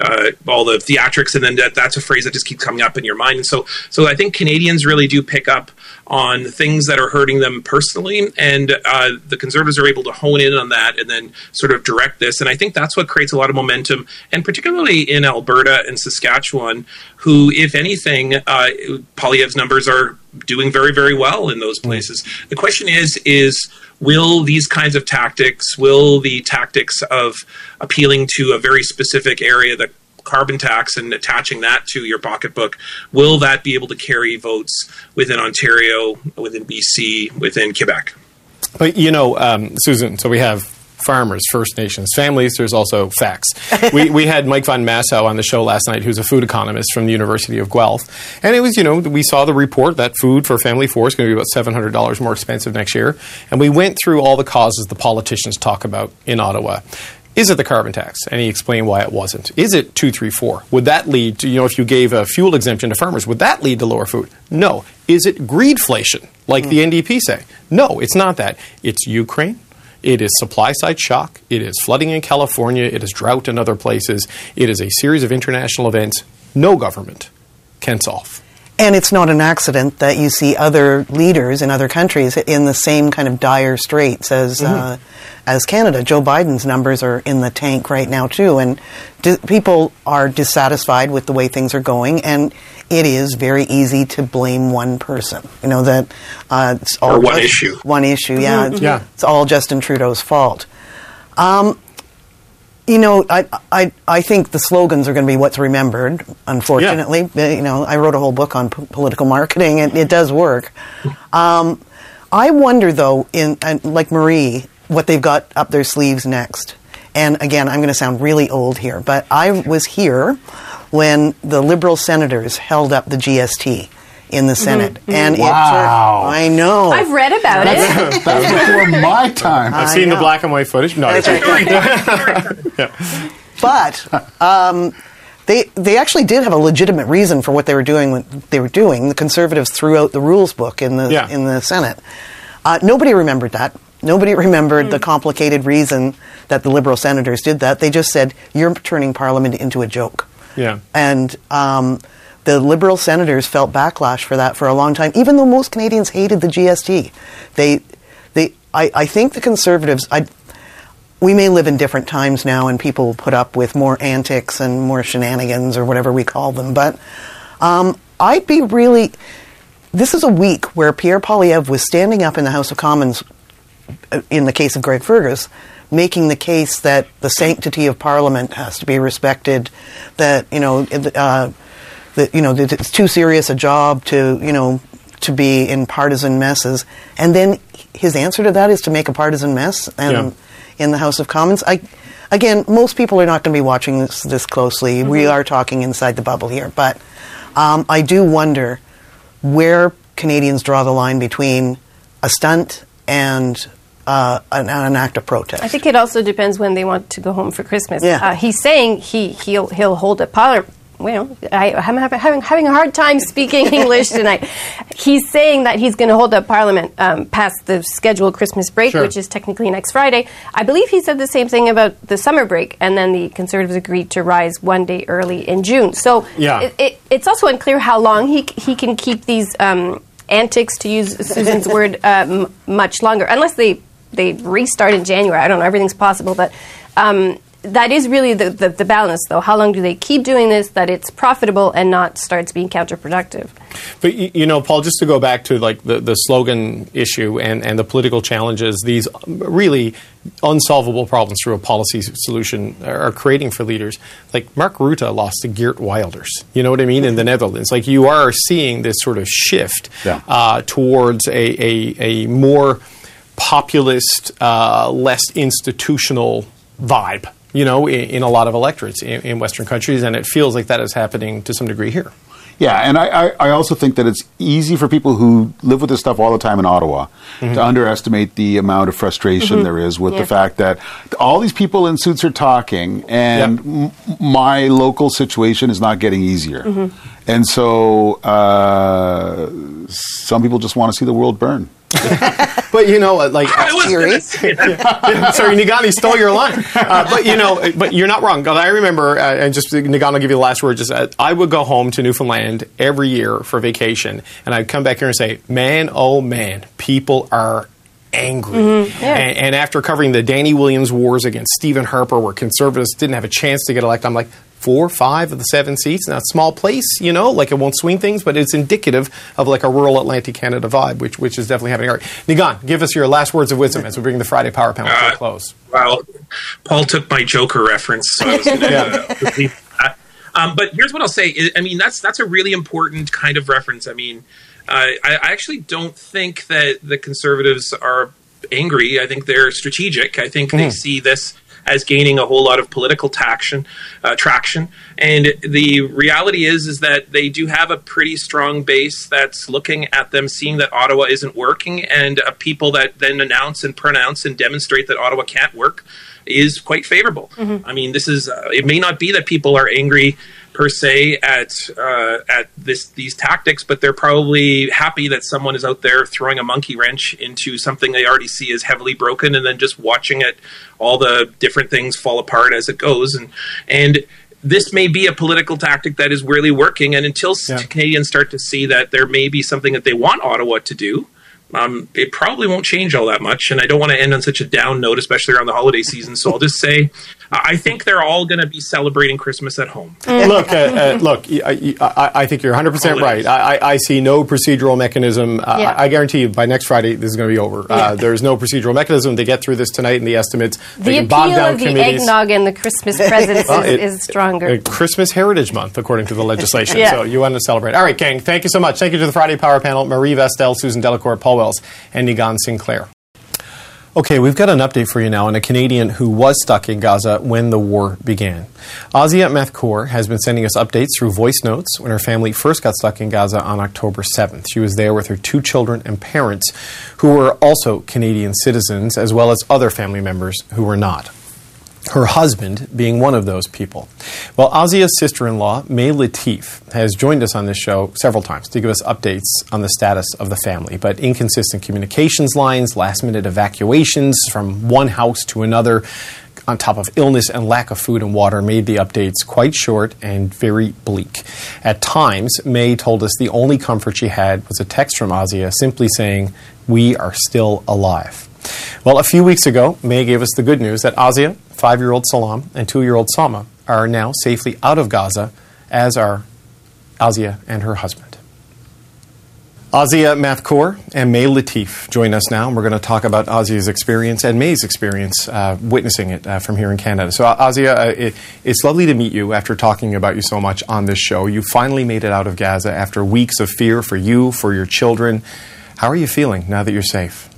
uh, all the theatrics. And then that, that's a phrase that just keeps coming up in your mind. And so so I think Canadians really do pick up on things that are hurting them personally, and uh, the conservatives are able to hone in on that and then sort of direct this. And I think that's what creates a lot of momentum, and particularly in Alberta and Saskatchewan, who, if anything, uh, Poilievre's numbers are doing very, very well in those places. The question is, is will these kinds of tactics, will the tactics of appealing to a very specific area that carbon tax and attaching that to your pocketbook, will that be able to carry votes within Ontario, within BC, within Quebec? But you know, um, Susan, so we have farmers, First Nations, families. There's also facts. <laughs> we, we had Mike von Massow on the show last night, who's a food economist from the University of Guelph. And it was, you know, we saw the report that food for family four is going to be about $700 more expensive next year. And we went through all the causes the politicians talk about in Ottawa. Is it the carbon tax? And he explained why it wasn't. Is it 234? Would that lead to, you know, if you gave a fuel exemption to farmers, would that lead to lower food? No. Is it greedflation, like the NDP say? No, it's not that. It's Ukraine. It is supply side shock. It is flooding in California. It is drought in other places. It is a series of international events no government can solve. And it's not an accident that you see other leaders in other countries in the same kind of dire straits as uh, as Canada. Joe Biden's numbers are in the tank right now too, and di- people are dissatisfied with the way things are going. And it is very easy to blame one person. You know that uh, it's all Or one just- issue. One issue, yeah. Mhm. Yeah. It's all Justin Trudeau's fault. Um, you know, I, I, I think the slogans are going to be what's remembered, unfortunately. Uh, You know, I wrote a whole book on p- political marketing, and it does work. Um, I wonder, though, in and like Marie, what they've got up their sleeves next. And again, I'm going to sound really old here, but I was here when the Liberal senators held up the GST in the Senate. And it Wow. turned, I know. I've read about it. <laughs> That's before my time. I've I seen the black and white footage. No, <laughs> But um, they they actually did have a legitimate reason for what they were doing. What they were doing. The conservatives threw out the rules book in the Yeah. in the Senate. Uh, nobody remembered that. Nobody remembered the complicated reason that the liberal senators did that. They just said, "You're turning Parliament into a joke." yeah. And um, the Liberal senators felt backlash for that for a long time, even though most Canadians hated the GST. They, they, I, I think the Conservatives. I, we may live in different times now, and people will put up with more antics and more shenanigans or whatever we call them. But um, I'd be really. This is a week where Pierre Poilievre was standing up in the House of Commons uh, in the case of Greg Fergus, making the case that the sanctity of Parliament has to be respected, that you know, uh, that you know, that it's too serious a job to you know to be in partisan messes, and then his answer to that is to make a partisan mess and Yeah. in the House of Commons. I, again, most people are not going to be watching this this closely. We Mm-hmm. are talking inside the bubble here, but um, I do wonder where Canadians draw the line between a stunt and uh, an, an act of protest. I think it also depends when they want to go home for Christmas. Yeah. Uh, he's saying he he'll he'll hold a Well, I, I'm having, having having a hard time speaking <laughs> English tonight. He's saying that he's going to hold up Parliament um, past the scheduled Christmas break, Sure. which is technically next Friday. I believe he said the same thing about the summer break, and then the Conservatives agreed to rise one day early in June. So Yeah. it, it, it's also unclear how long he he can keep these um, antics, to use Susan's <laughs> word, uh, m- much longer, unless they they restart in January. I don't know. Everything's possible, but. Um, that is really the, the, the balance, though. How long do they keep doing this that it's profitable and not starts being counterproductive? But you know, Paul, just to go back to like the, the slogan issue and, and the political challenges, these really unsolvable problems through a policy solution are creating for leaders. Like Mark Rutte lost to Geert Wilders. You know what I mean in the Netherlands. Like you are seeing this sort of shift uh, towards a, a, a more populist, uh, less institutional vibe. You know, in, in a lot of electorates in, in Western countries, and it feels like that is happening to some degree here. Yeah, and I, I, I also think that it's easy for people who live with this stuff all the time in Ottawa Mhm. to underestimate the amount of frustration Mhm. there is with Yeah. the fact that all these people in suits are talking, and m- my local situation is not getting easier. Mhm. And so uh, some people just want to see the world burn. <laughs> But you know, uh, like <laughs> Yeah, sorry, Niigaan stole your line. Uh, but you know, but you're not wrong. I remember, uh, and just Niigaan will give you the last word. Just uh, I would go home to Newfoundland every year for vacation, and I'd come back here and say, "Man, oh man, people are." Angry, Mhm, yeah. and, and after covering the Danny Williams wars against Stephen Harper, where conservatives didn't have a chance to get elected, I'm like four, five of the seven seats. Now, a small place, you know, like it won't swing things, but it's indicative of like a rural Atlantic Canada vibe, which which is definitely happening. All right, Niigaan, give us your last words of wisdom as we bring the Friday Power Panel to a close. Well, Paul took my Joker reference, so I was going to that. Um, but here's what I'll say. I- mean, that's that's a really important kind of reference. I mean, uh, I, I actually don't think that the conservatives are angry. I think they're strategic. I think they Mhm. see this as gaining a whole lot of political traction, uh, traction. And the reality is, is that they do have a pretty strong base that's looking at them, seeing that Ottawa isn't working, and uh, people that then announce and pronounce and demonstrate that Ottawa can't work is quite favorable. I mean, this is. Uh, it may not be that people are angry per se at uh, at this these tactics, but they're probably happy that someone is out there throwing a monkey wrench into something they already see as heavily broken, and then just watching it all the different things fall apart as it goes, and and. This may be a political tactic that is really working, and until s Canadians start to see that there may be something that they want Ottawa to do, um, it probably won't change all that much. And I don't want to end on such a down note, especially around the holiday season. So I'll just say, I think they're all going to be celebrating Christmas at home. look, uh, uh, look. I, I, I think you're 100 percent right. I, I- I see no procedural mechanism. Uh, Yeah. I, I guarantee you, by next Friday, this is going to be over. Uh, there's no procedural mechanism. They get through this tonight in the estimates. They The can appeal down of the committees. eggnog and the Christmas <laughs> presents Well, is, it- is stronger. Uh, Christmas Heritage Month, according to the legislation. <laughs> Yeah. So you want to celebrate. All right, gang, thank you so much. Thank you to the Friday Power Panel, Marie Vastel, Susan Delacourt, Paul Wells, and Niigaan Sinclair. Okay, we've got an update for you now on a Canadian who was stuck in Gaza when the war began. Azia Methkour has been sending us updates through voice notes when her family first got stuck in Gaza on October 7th. She was there with her two children and parents who were also Canadian citizens, as well as other family members who were not her husband being one of those people. Well, Azia's sister in law, May Latif, has joined us on this show several times to give us updates on the status of the family. But inconsistent communications lines, last minute evacuations from one house to another, on top of illness and lack of food and water, made the updates quite short and very bleak. At times, May told us the only comfort she had was a text from Azia simply saying, We are still alive. Well, a few weeks ago, May gave us the good news that Azia, five year old Salam, and two year old Salma are now safely out of Gaza, as are Azia and her husband. Azia Mathkour and May Latif join us now, and we're going to talk about Azia's experience and May's experience uh, witnessing it uh, from here in Canada. So, Azia, uh, it, it's lovely to meet you after talking about you so much on this show. You finally made it out of Gaza after weeks of fear for you, for your children. How are you feeling now that you're safe?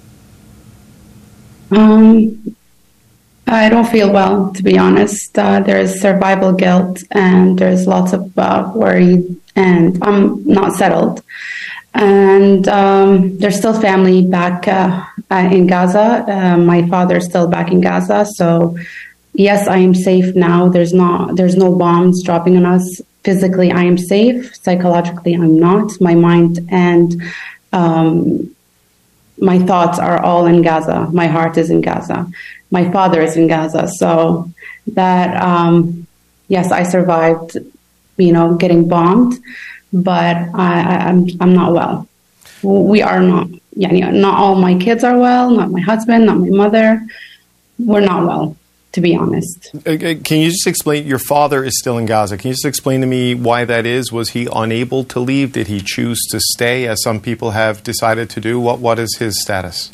Um, I don't feel well, to be honest. Uh, there is survival guilt, and there's lots of uh, worry, and I'm not settled and um, there's still family back uh, uh, in Gaza. Uh, my father's still back in Gaza, so yes, I am safe now. There's not there's no bombs dropping on us. Physically, I am safe. Psychologically, I'm not. My mind and um, my thoughts are all in Gaza. My heart is in Gaza. My father is in Gaza. So that um, yes, I survived. You know, getting bombed but I, am I'm, I'm not well. We are not. Yeah, not all my kids are well. Not my husband. Not my mother. We're not well, to be honest. Uh, uh, can you just explain? Your father is still in Gaza. Can you just explain to me why that is? Was he unable to leave? Did he choose to stay, as some people have decided to do? What What is his status?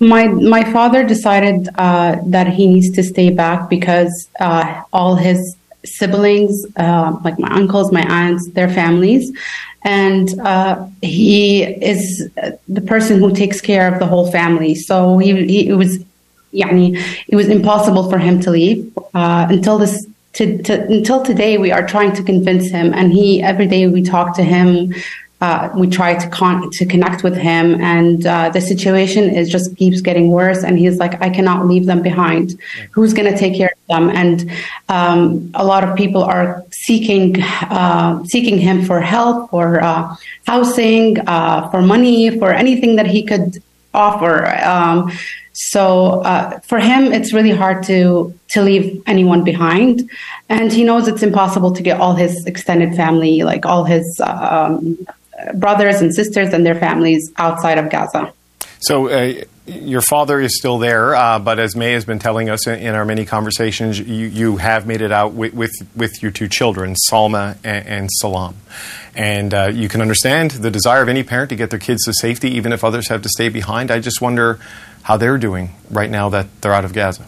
My my father decided uh, that he needs to stay back because uh, all his siblings, uh, like my uncles, my aunts, their families. And uh, he is the person who takes care of the whole family. So he, he it was, yani, it was impossible for him to leave uh, until this. To, to, until today, we are trying to convince him, and he every day we talk to him uh, we try to con- to connect with him, and uh, the situation is just keeps getting worse. And he's like, I cannot leave them behind. Who's going to take care of them? And um, a lot of people are seeking uh, seeking him for help, for uh, housing, uh, for money, for anything that he could offer. Um, so uh, for him, it's really hard to to leave anyone behind, and he knows it's impossible to get all his extended family, like all his um, brothers and sisters and their families outside of Gaza. So, uh, your father is still there, uh, but as May has been telling us in, in our many conversations, you, you, have made it out with, with, with your two children, Salma and, and Salam. And uh, you can understand the desire of any parent to get their kids to safety, even if others have to stay behind. I just wonder how they're doing right now that they're out of Gaza.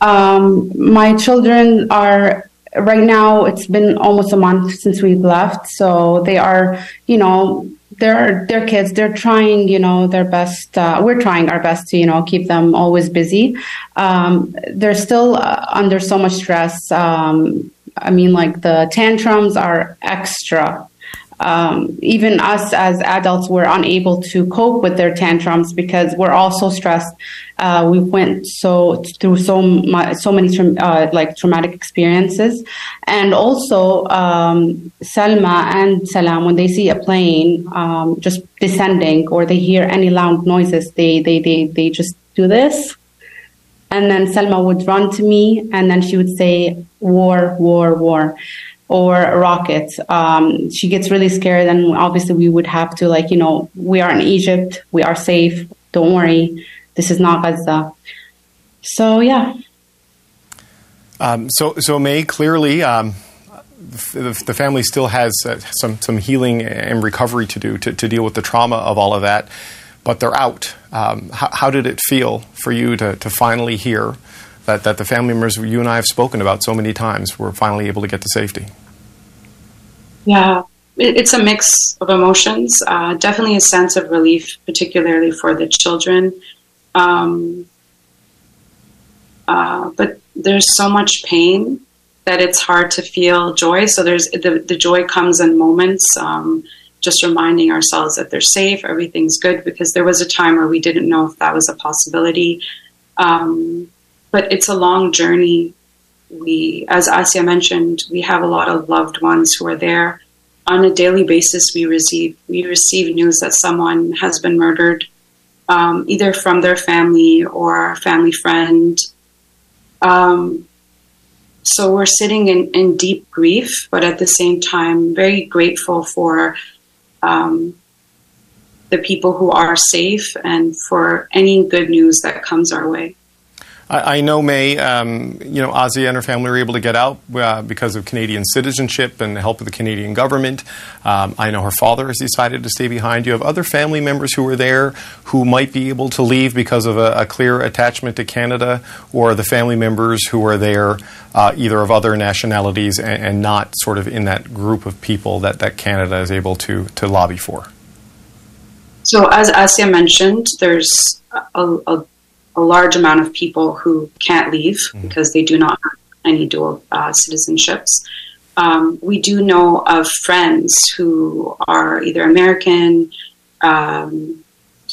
Um, my children are right now it's been almost a month since we've left. So they are you know they're they're kids. They're trying you know their best uh, we're trying our best to you know keep them always busy. Um, they're still uh, under so much stress. Um, i mean like the tantrums are extra um, even us as adults were unable to cope with their tantrums because we're all so stressed. Uh, we went so through so so many uh, like traumatic experiences, and also um, Salma and Salam when they see a plane um, just descending or they hear any loud noises, they they they they just do this. And then Salma would run to me, and then she would say, "War, war, war." Or rockets. Um, she gets really scared, and obviously we would have to like you know we are in Egypt, we are safe. Don't worry, this is not Gaza. So yeah. Um, so so May clearly. Um, the, the, family still has uh, some, some healing and recovery to do to, to deal with the trauma of all of that, but they're out. Um, how, how, did it feel for you to, to finally hear that, that the family members you and I have spoken about so many times were finally able to get to safety? Yeah, it's a mix of emotions. Uh, definitely a sense of relief, particularly for the children. Um, uh, but there's so much pain that it's hard to feel joy. So there's the, the joy comes in moments. Um, just reminding ourselves that they're safe, everything's good, because there was a time where we didn't know if that was a possibility. Um, but it's a long journey we, as Azia mentioned, we have a lot of loved ones who are there. On a daily basis, we receive we receive news that someone has been murdered, um, either from their family or a family friend. Um, so we're sitting in, in, deep grief, but at the same time, very grateful for um, the people who are safe and for any good news that comes our way. I, I know May, um, you know, Ozzy and her family were able to get out uh, because of Canadian citizenship and the help of the Canadian government. Um, I know her father has decided to stay behind. You have other family members who were there who might be able to leave because of a, a clear attachment to Canada, or the family members who are there uh, either of other nationalities and, and not sort of in that group of people that, that Canada is able to, to lobby for. So, as Azia mentioned, there's a, a, a large amount of people who can't leave Mm-hmm. because they do not have any dual uh, citizenships. Um, we do know of friends who are either American, um,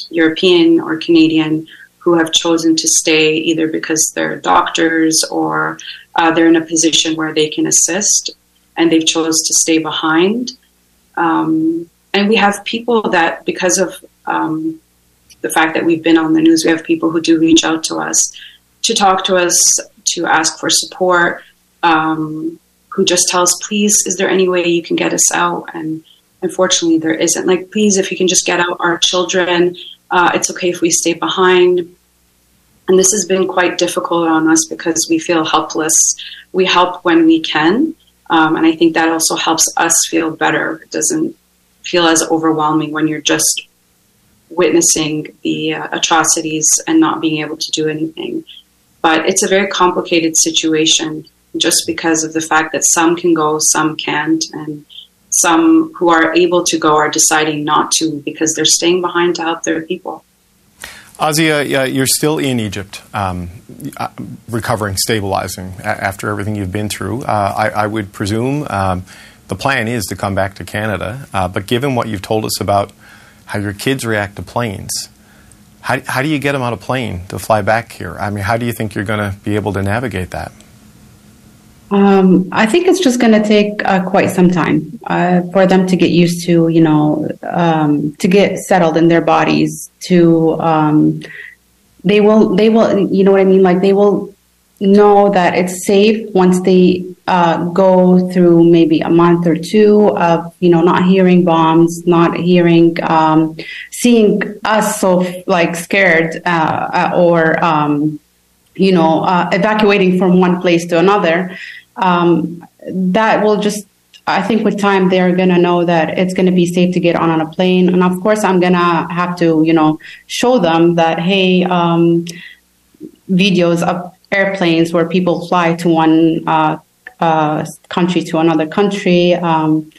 European, or Canadian who have chosen to stay either because they're doctors or uh, they're in a position where they can assist and they've chose to stay behind. Um, and we have people that, because of um, the fact that we've been on the news, we have people who do reach out to us to talk to us, to ask for support, um, who just tell us, please, is there any way you can get us out? And unfortunately, there isn't. Like, please, if you can just get out our children, uh, it's okay if we stay behind. And this has been quite difficult on us because we feel helpless. We help when we can. Um, and I think that also helps us feel better. It doesn't feel as overwhelming when you're just witnessing the uh, atrocities and not being able to do anything. But it's a very complicated situation just because of the fact that some can go, some can't, and some who are able to go are deciding not to because they're staying behind to help their people. Azia, yeah, you're still in Egypt, um, uh, recovering, stabilizing after everything you've been through. Uh, I, I would presume um, the plan is to come back to Canada, uh, but given what you've told us about how your kids react to planes, how, how do you get them on a plane to fly back here? I mean, how do you think you're going to be able to navigate that? Um, I think it's just going to take uh, quite some time uh, for them to get used to, you know, um, to get settled in their bodies. To um, they will, they will, you know what I mean? Like they will know that it's safe once they uh, go through maybe a month or two of, you know, not hearing bombs, not hearing, um, seeing us so like scared uh, or. Um, you know, uh, evacuating from one place to another, um, that will just, I think with time, they're to know that it's to be safe to get on, on a plane. And of course, I'm to have to, you know, show them that, hey, um, videos of airplanes where people fly to one uh, uh, country to another country. Um,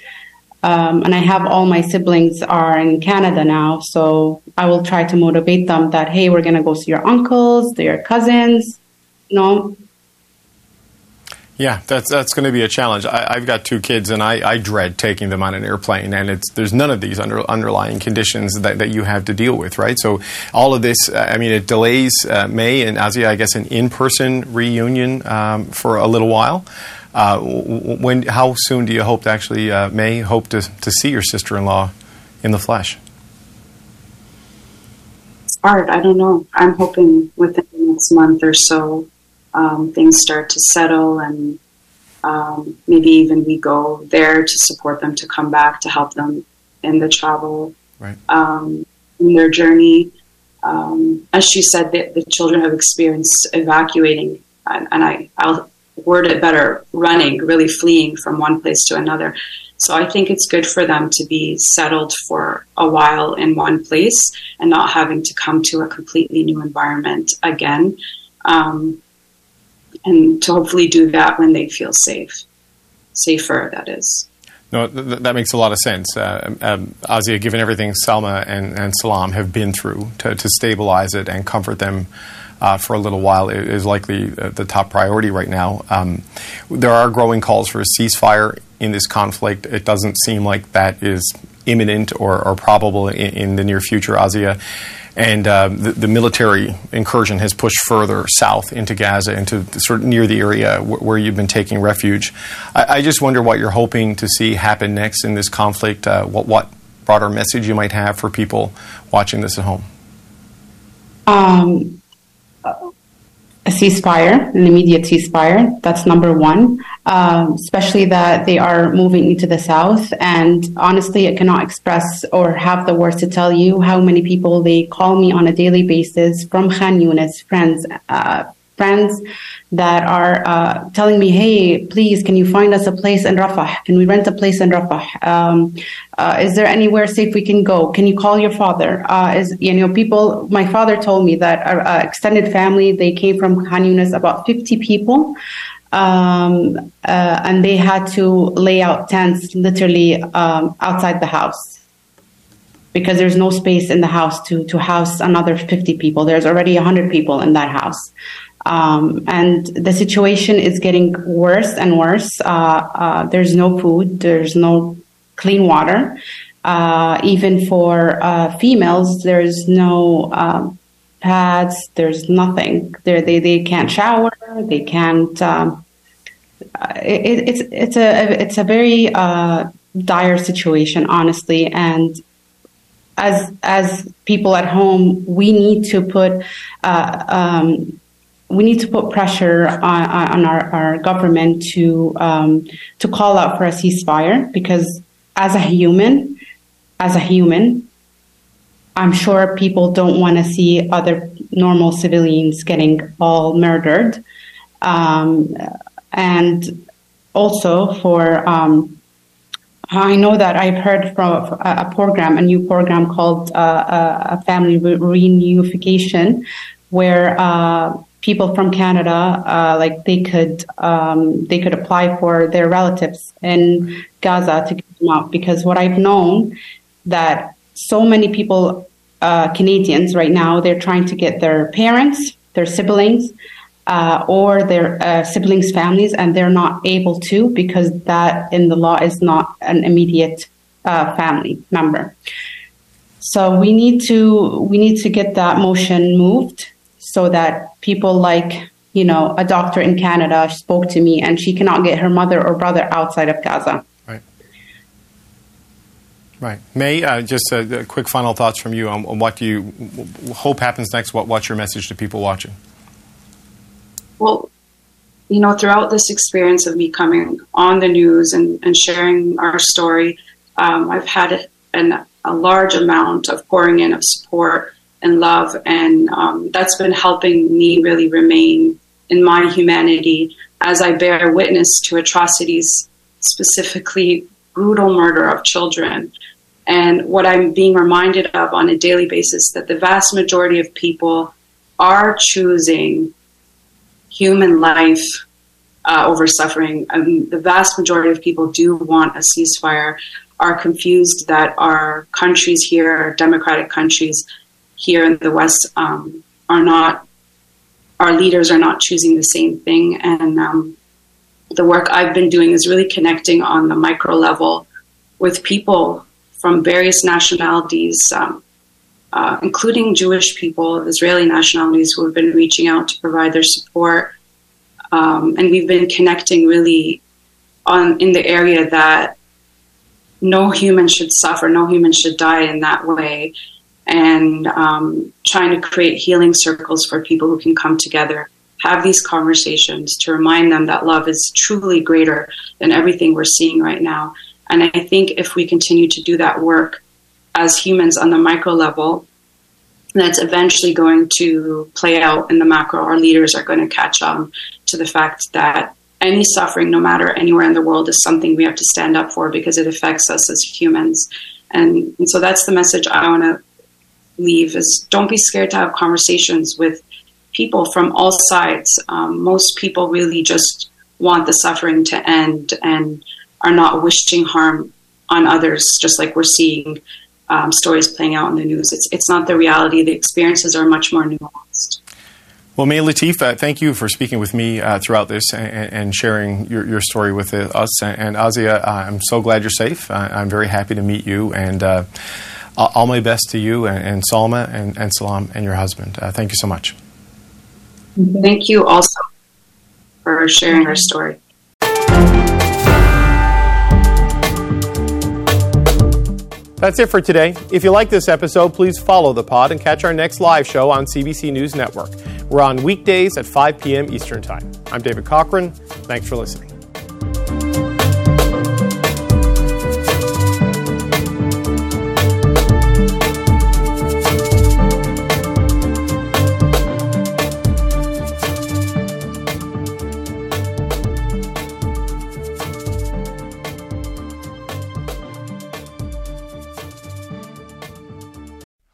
um, and I have all my siblings are in Canada now, so I will try to motivate them that hey, we're gonna go see your uncles, your cousins, you know. Yeah, that's that's going to be a challenge. I, I've got two kids, and I, I dread taking them on an airplane. And it's there's none of these under, underlying conditions that, that you have to deal with, right? So all of this, I mean, it delays uh, May and Azia, I guess, an in-person reunion um, for a little while. Uh, when how soon do you hope to actually uh, May hope to to see your sister-in-law in the flesh? It's hard. I don't know. I'm hoping within the next month or so, um, things start to settle and um, maybe even we go there to support them to come back to help them in the travel Right. um, in their journey. Um, as she said, the, the children have experienced evacuating, and, and I, I'll word it better, running, really fleeing from one place to another. So I think it's good for them to be settled for a while in one place and not having to come to a completely new environment again. Um, and to hopefully do that when they feel safe, safer, that is. No, th- th- that makes a lot of sense. Uh, um, Azia, given everything Salma and, and Salam have been through to, to stabilize it and comfort them uh, for a little while is likely uh, the top priority right now. Um, there are growing calls for a ceasefire in this conflict. It doesn't seem like that is imminent or, or probable in, in the near future, Azia. And uh, the, the military incursion has pushed further south into Gaza, into sort of near the area wh- where you've been taking refuge. I, I just wonder what you're hoping to see happen next in this conflict. Uh, what, what broader message you might have for people watching this at home? Um, a ceasefire, an immediate ceasefire. That's number one. Um, especially that they are moving into the south, and honestly, I cannot express or have the words to tell you how many people they call me on a daily basis from Khan friends, uh, friends that are uh, telling me, "Hey, please, can you find us a place in Rafah? Can we rent a place in Rafah? Um, uh, is there anywhere safe we can go? Can you call your father?" Uh, is you know, people. My father told me that our uh, extended family they came from Khan Yunis, about fifty people. Um, uh, and they had to lay out tents literally um, outside the house because there's no space in the house to to house another 50 people. There's already 100 people in that house. Um, and the situation is getting worse and worse. Uh, uh, there's no food, there's no clean water. Uh, even for uh, females, there's no um, pads, there's nothing. They're, they they can't shower, they can't. Um, it, it's it's a it's a very uh, dire situation, honestly, and as as people at home, we need to put uh, um, we need to put pressure on, on our, our government to um, to call out for a ceasefire because as a human, as a human, I'm sure people don't want to see other normal civilians getting all murdered, um, and also for um, I know that I've heard from a, program, a new program called uh, a family reunification, where uh, people from Canada, uh, like they could um, they could apply for their relatives in Gaza to get them out. Because what I've known that so many people, uh, Canadians right now, they're trying to get their parents, their siblings, uh, or their uh, siblings' families, and they're not able to because that in the law is not an immediate uh, family member. So we need to we need to get that motion moved so that people like you know a doctor in Canada spoke to me and she cannot get her mother or brother outside of Gaza. Right. Right. May, uh, just a, a, quick final thoughts from you on, on what do you hope happens next? What, what's your message to people watching? Well, you know, throughout this experience of me coming on the news and, and sharing our story, um, I've had an, a large amount of pouring in of support and love. And um, that's been helping me really remain in my humanity as I bear witness to atrocities, specifically brutal murder of children. And what I'm being reminded of on a daily basis that the vast majority of people are choosing human life uh, over suffering. I mean, the vast majority of people do want a ceasefire, are confused that our countries here, democratic countries, here in the West um, are not, our leaders are not choosing the same thing. And um, the work I've been doing is really connecting on the micro level with people from various nationalities, um, uh, including Jewish people Israeli nationalities who have been reaching out to provide their support. Um, and we've been connecting really on in the area that no human should suffer, no human should die in that way and um, trying to create healing circles for people who can come together, have these conversations to remind them that love is truly greater than everything we're seeing right now. And I think if we continue to do that work as humans on the micro level, that's eventually going to play out in the macro. Our leaders are going to catch on to the fact that any suffering, no matter anywhere in the world, is something we have to stand up for because it affects us as humans. And, and so that's the message I want to leave is don't be scared to have conversations with people from all sides. Um, most people really just want the suffering to end and are not wishing harm on others, just like we're seeing um, stories playing out in the news. It's, it's not the reality. The experiences are much more nuanced. Well, May Latif, thank you for speaking with me uh, throughout this and, and sharing your, your, story with us. And, and Azia, I'm so glad you're safe. I'm very happy to meet you. And uh, all my best to you and, and Salma and, and Salam and your husband. Uh, thank you so much. Thank you also for sharing our story. That's it for today. If you like this episode, please follow the pod and catch our next live show on CBC News Network. We're on weekdays at 5 p.m. Eastern Time. I'm David Cochrane. Thanks for listening.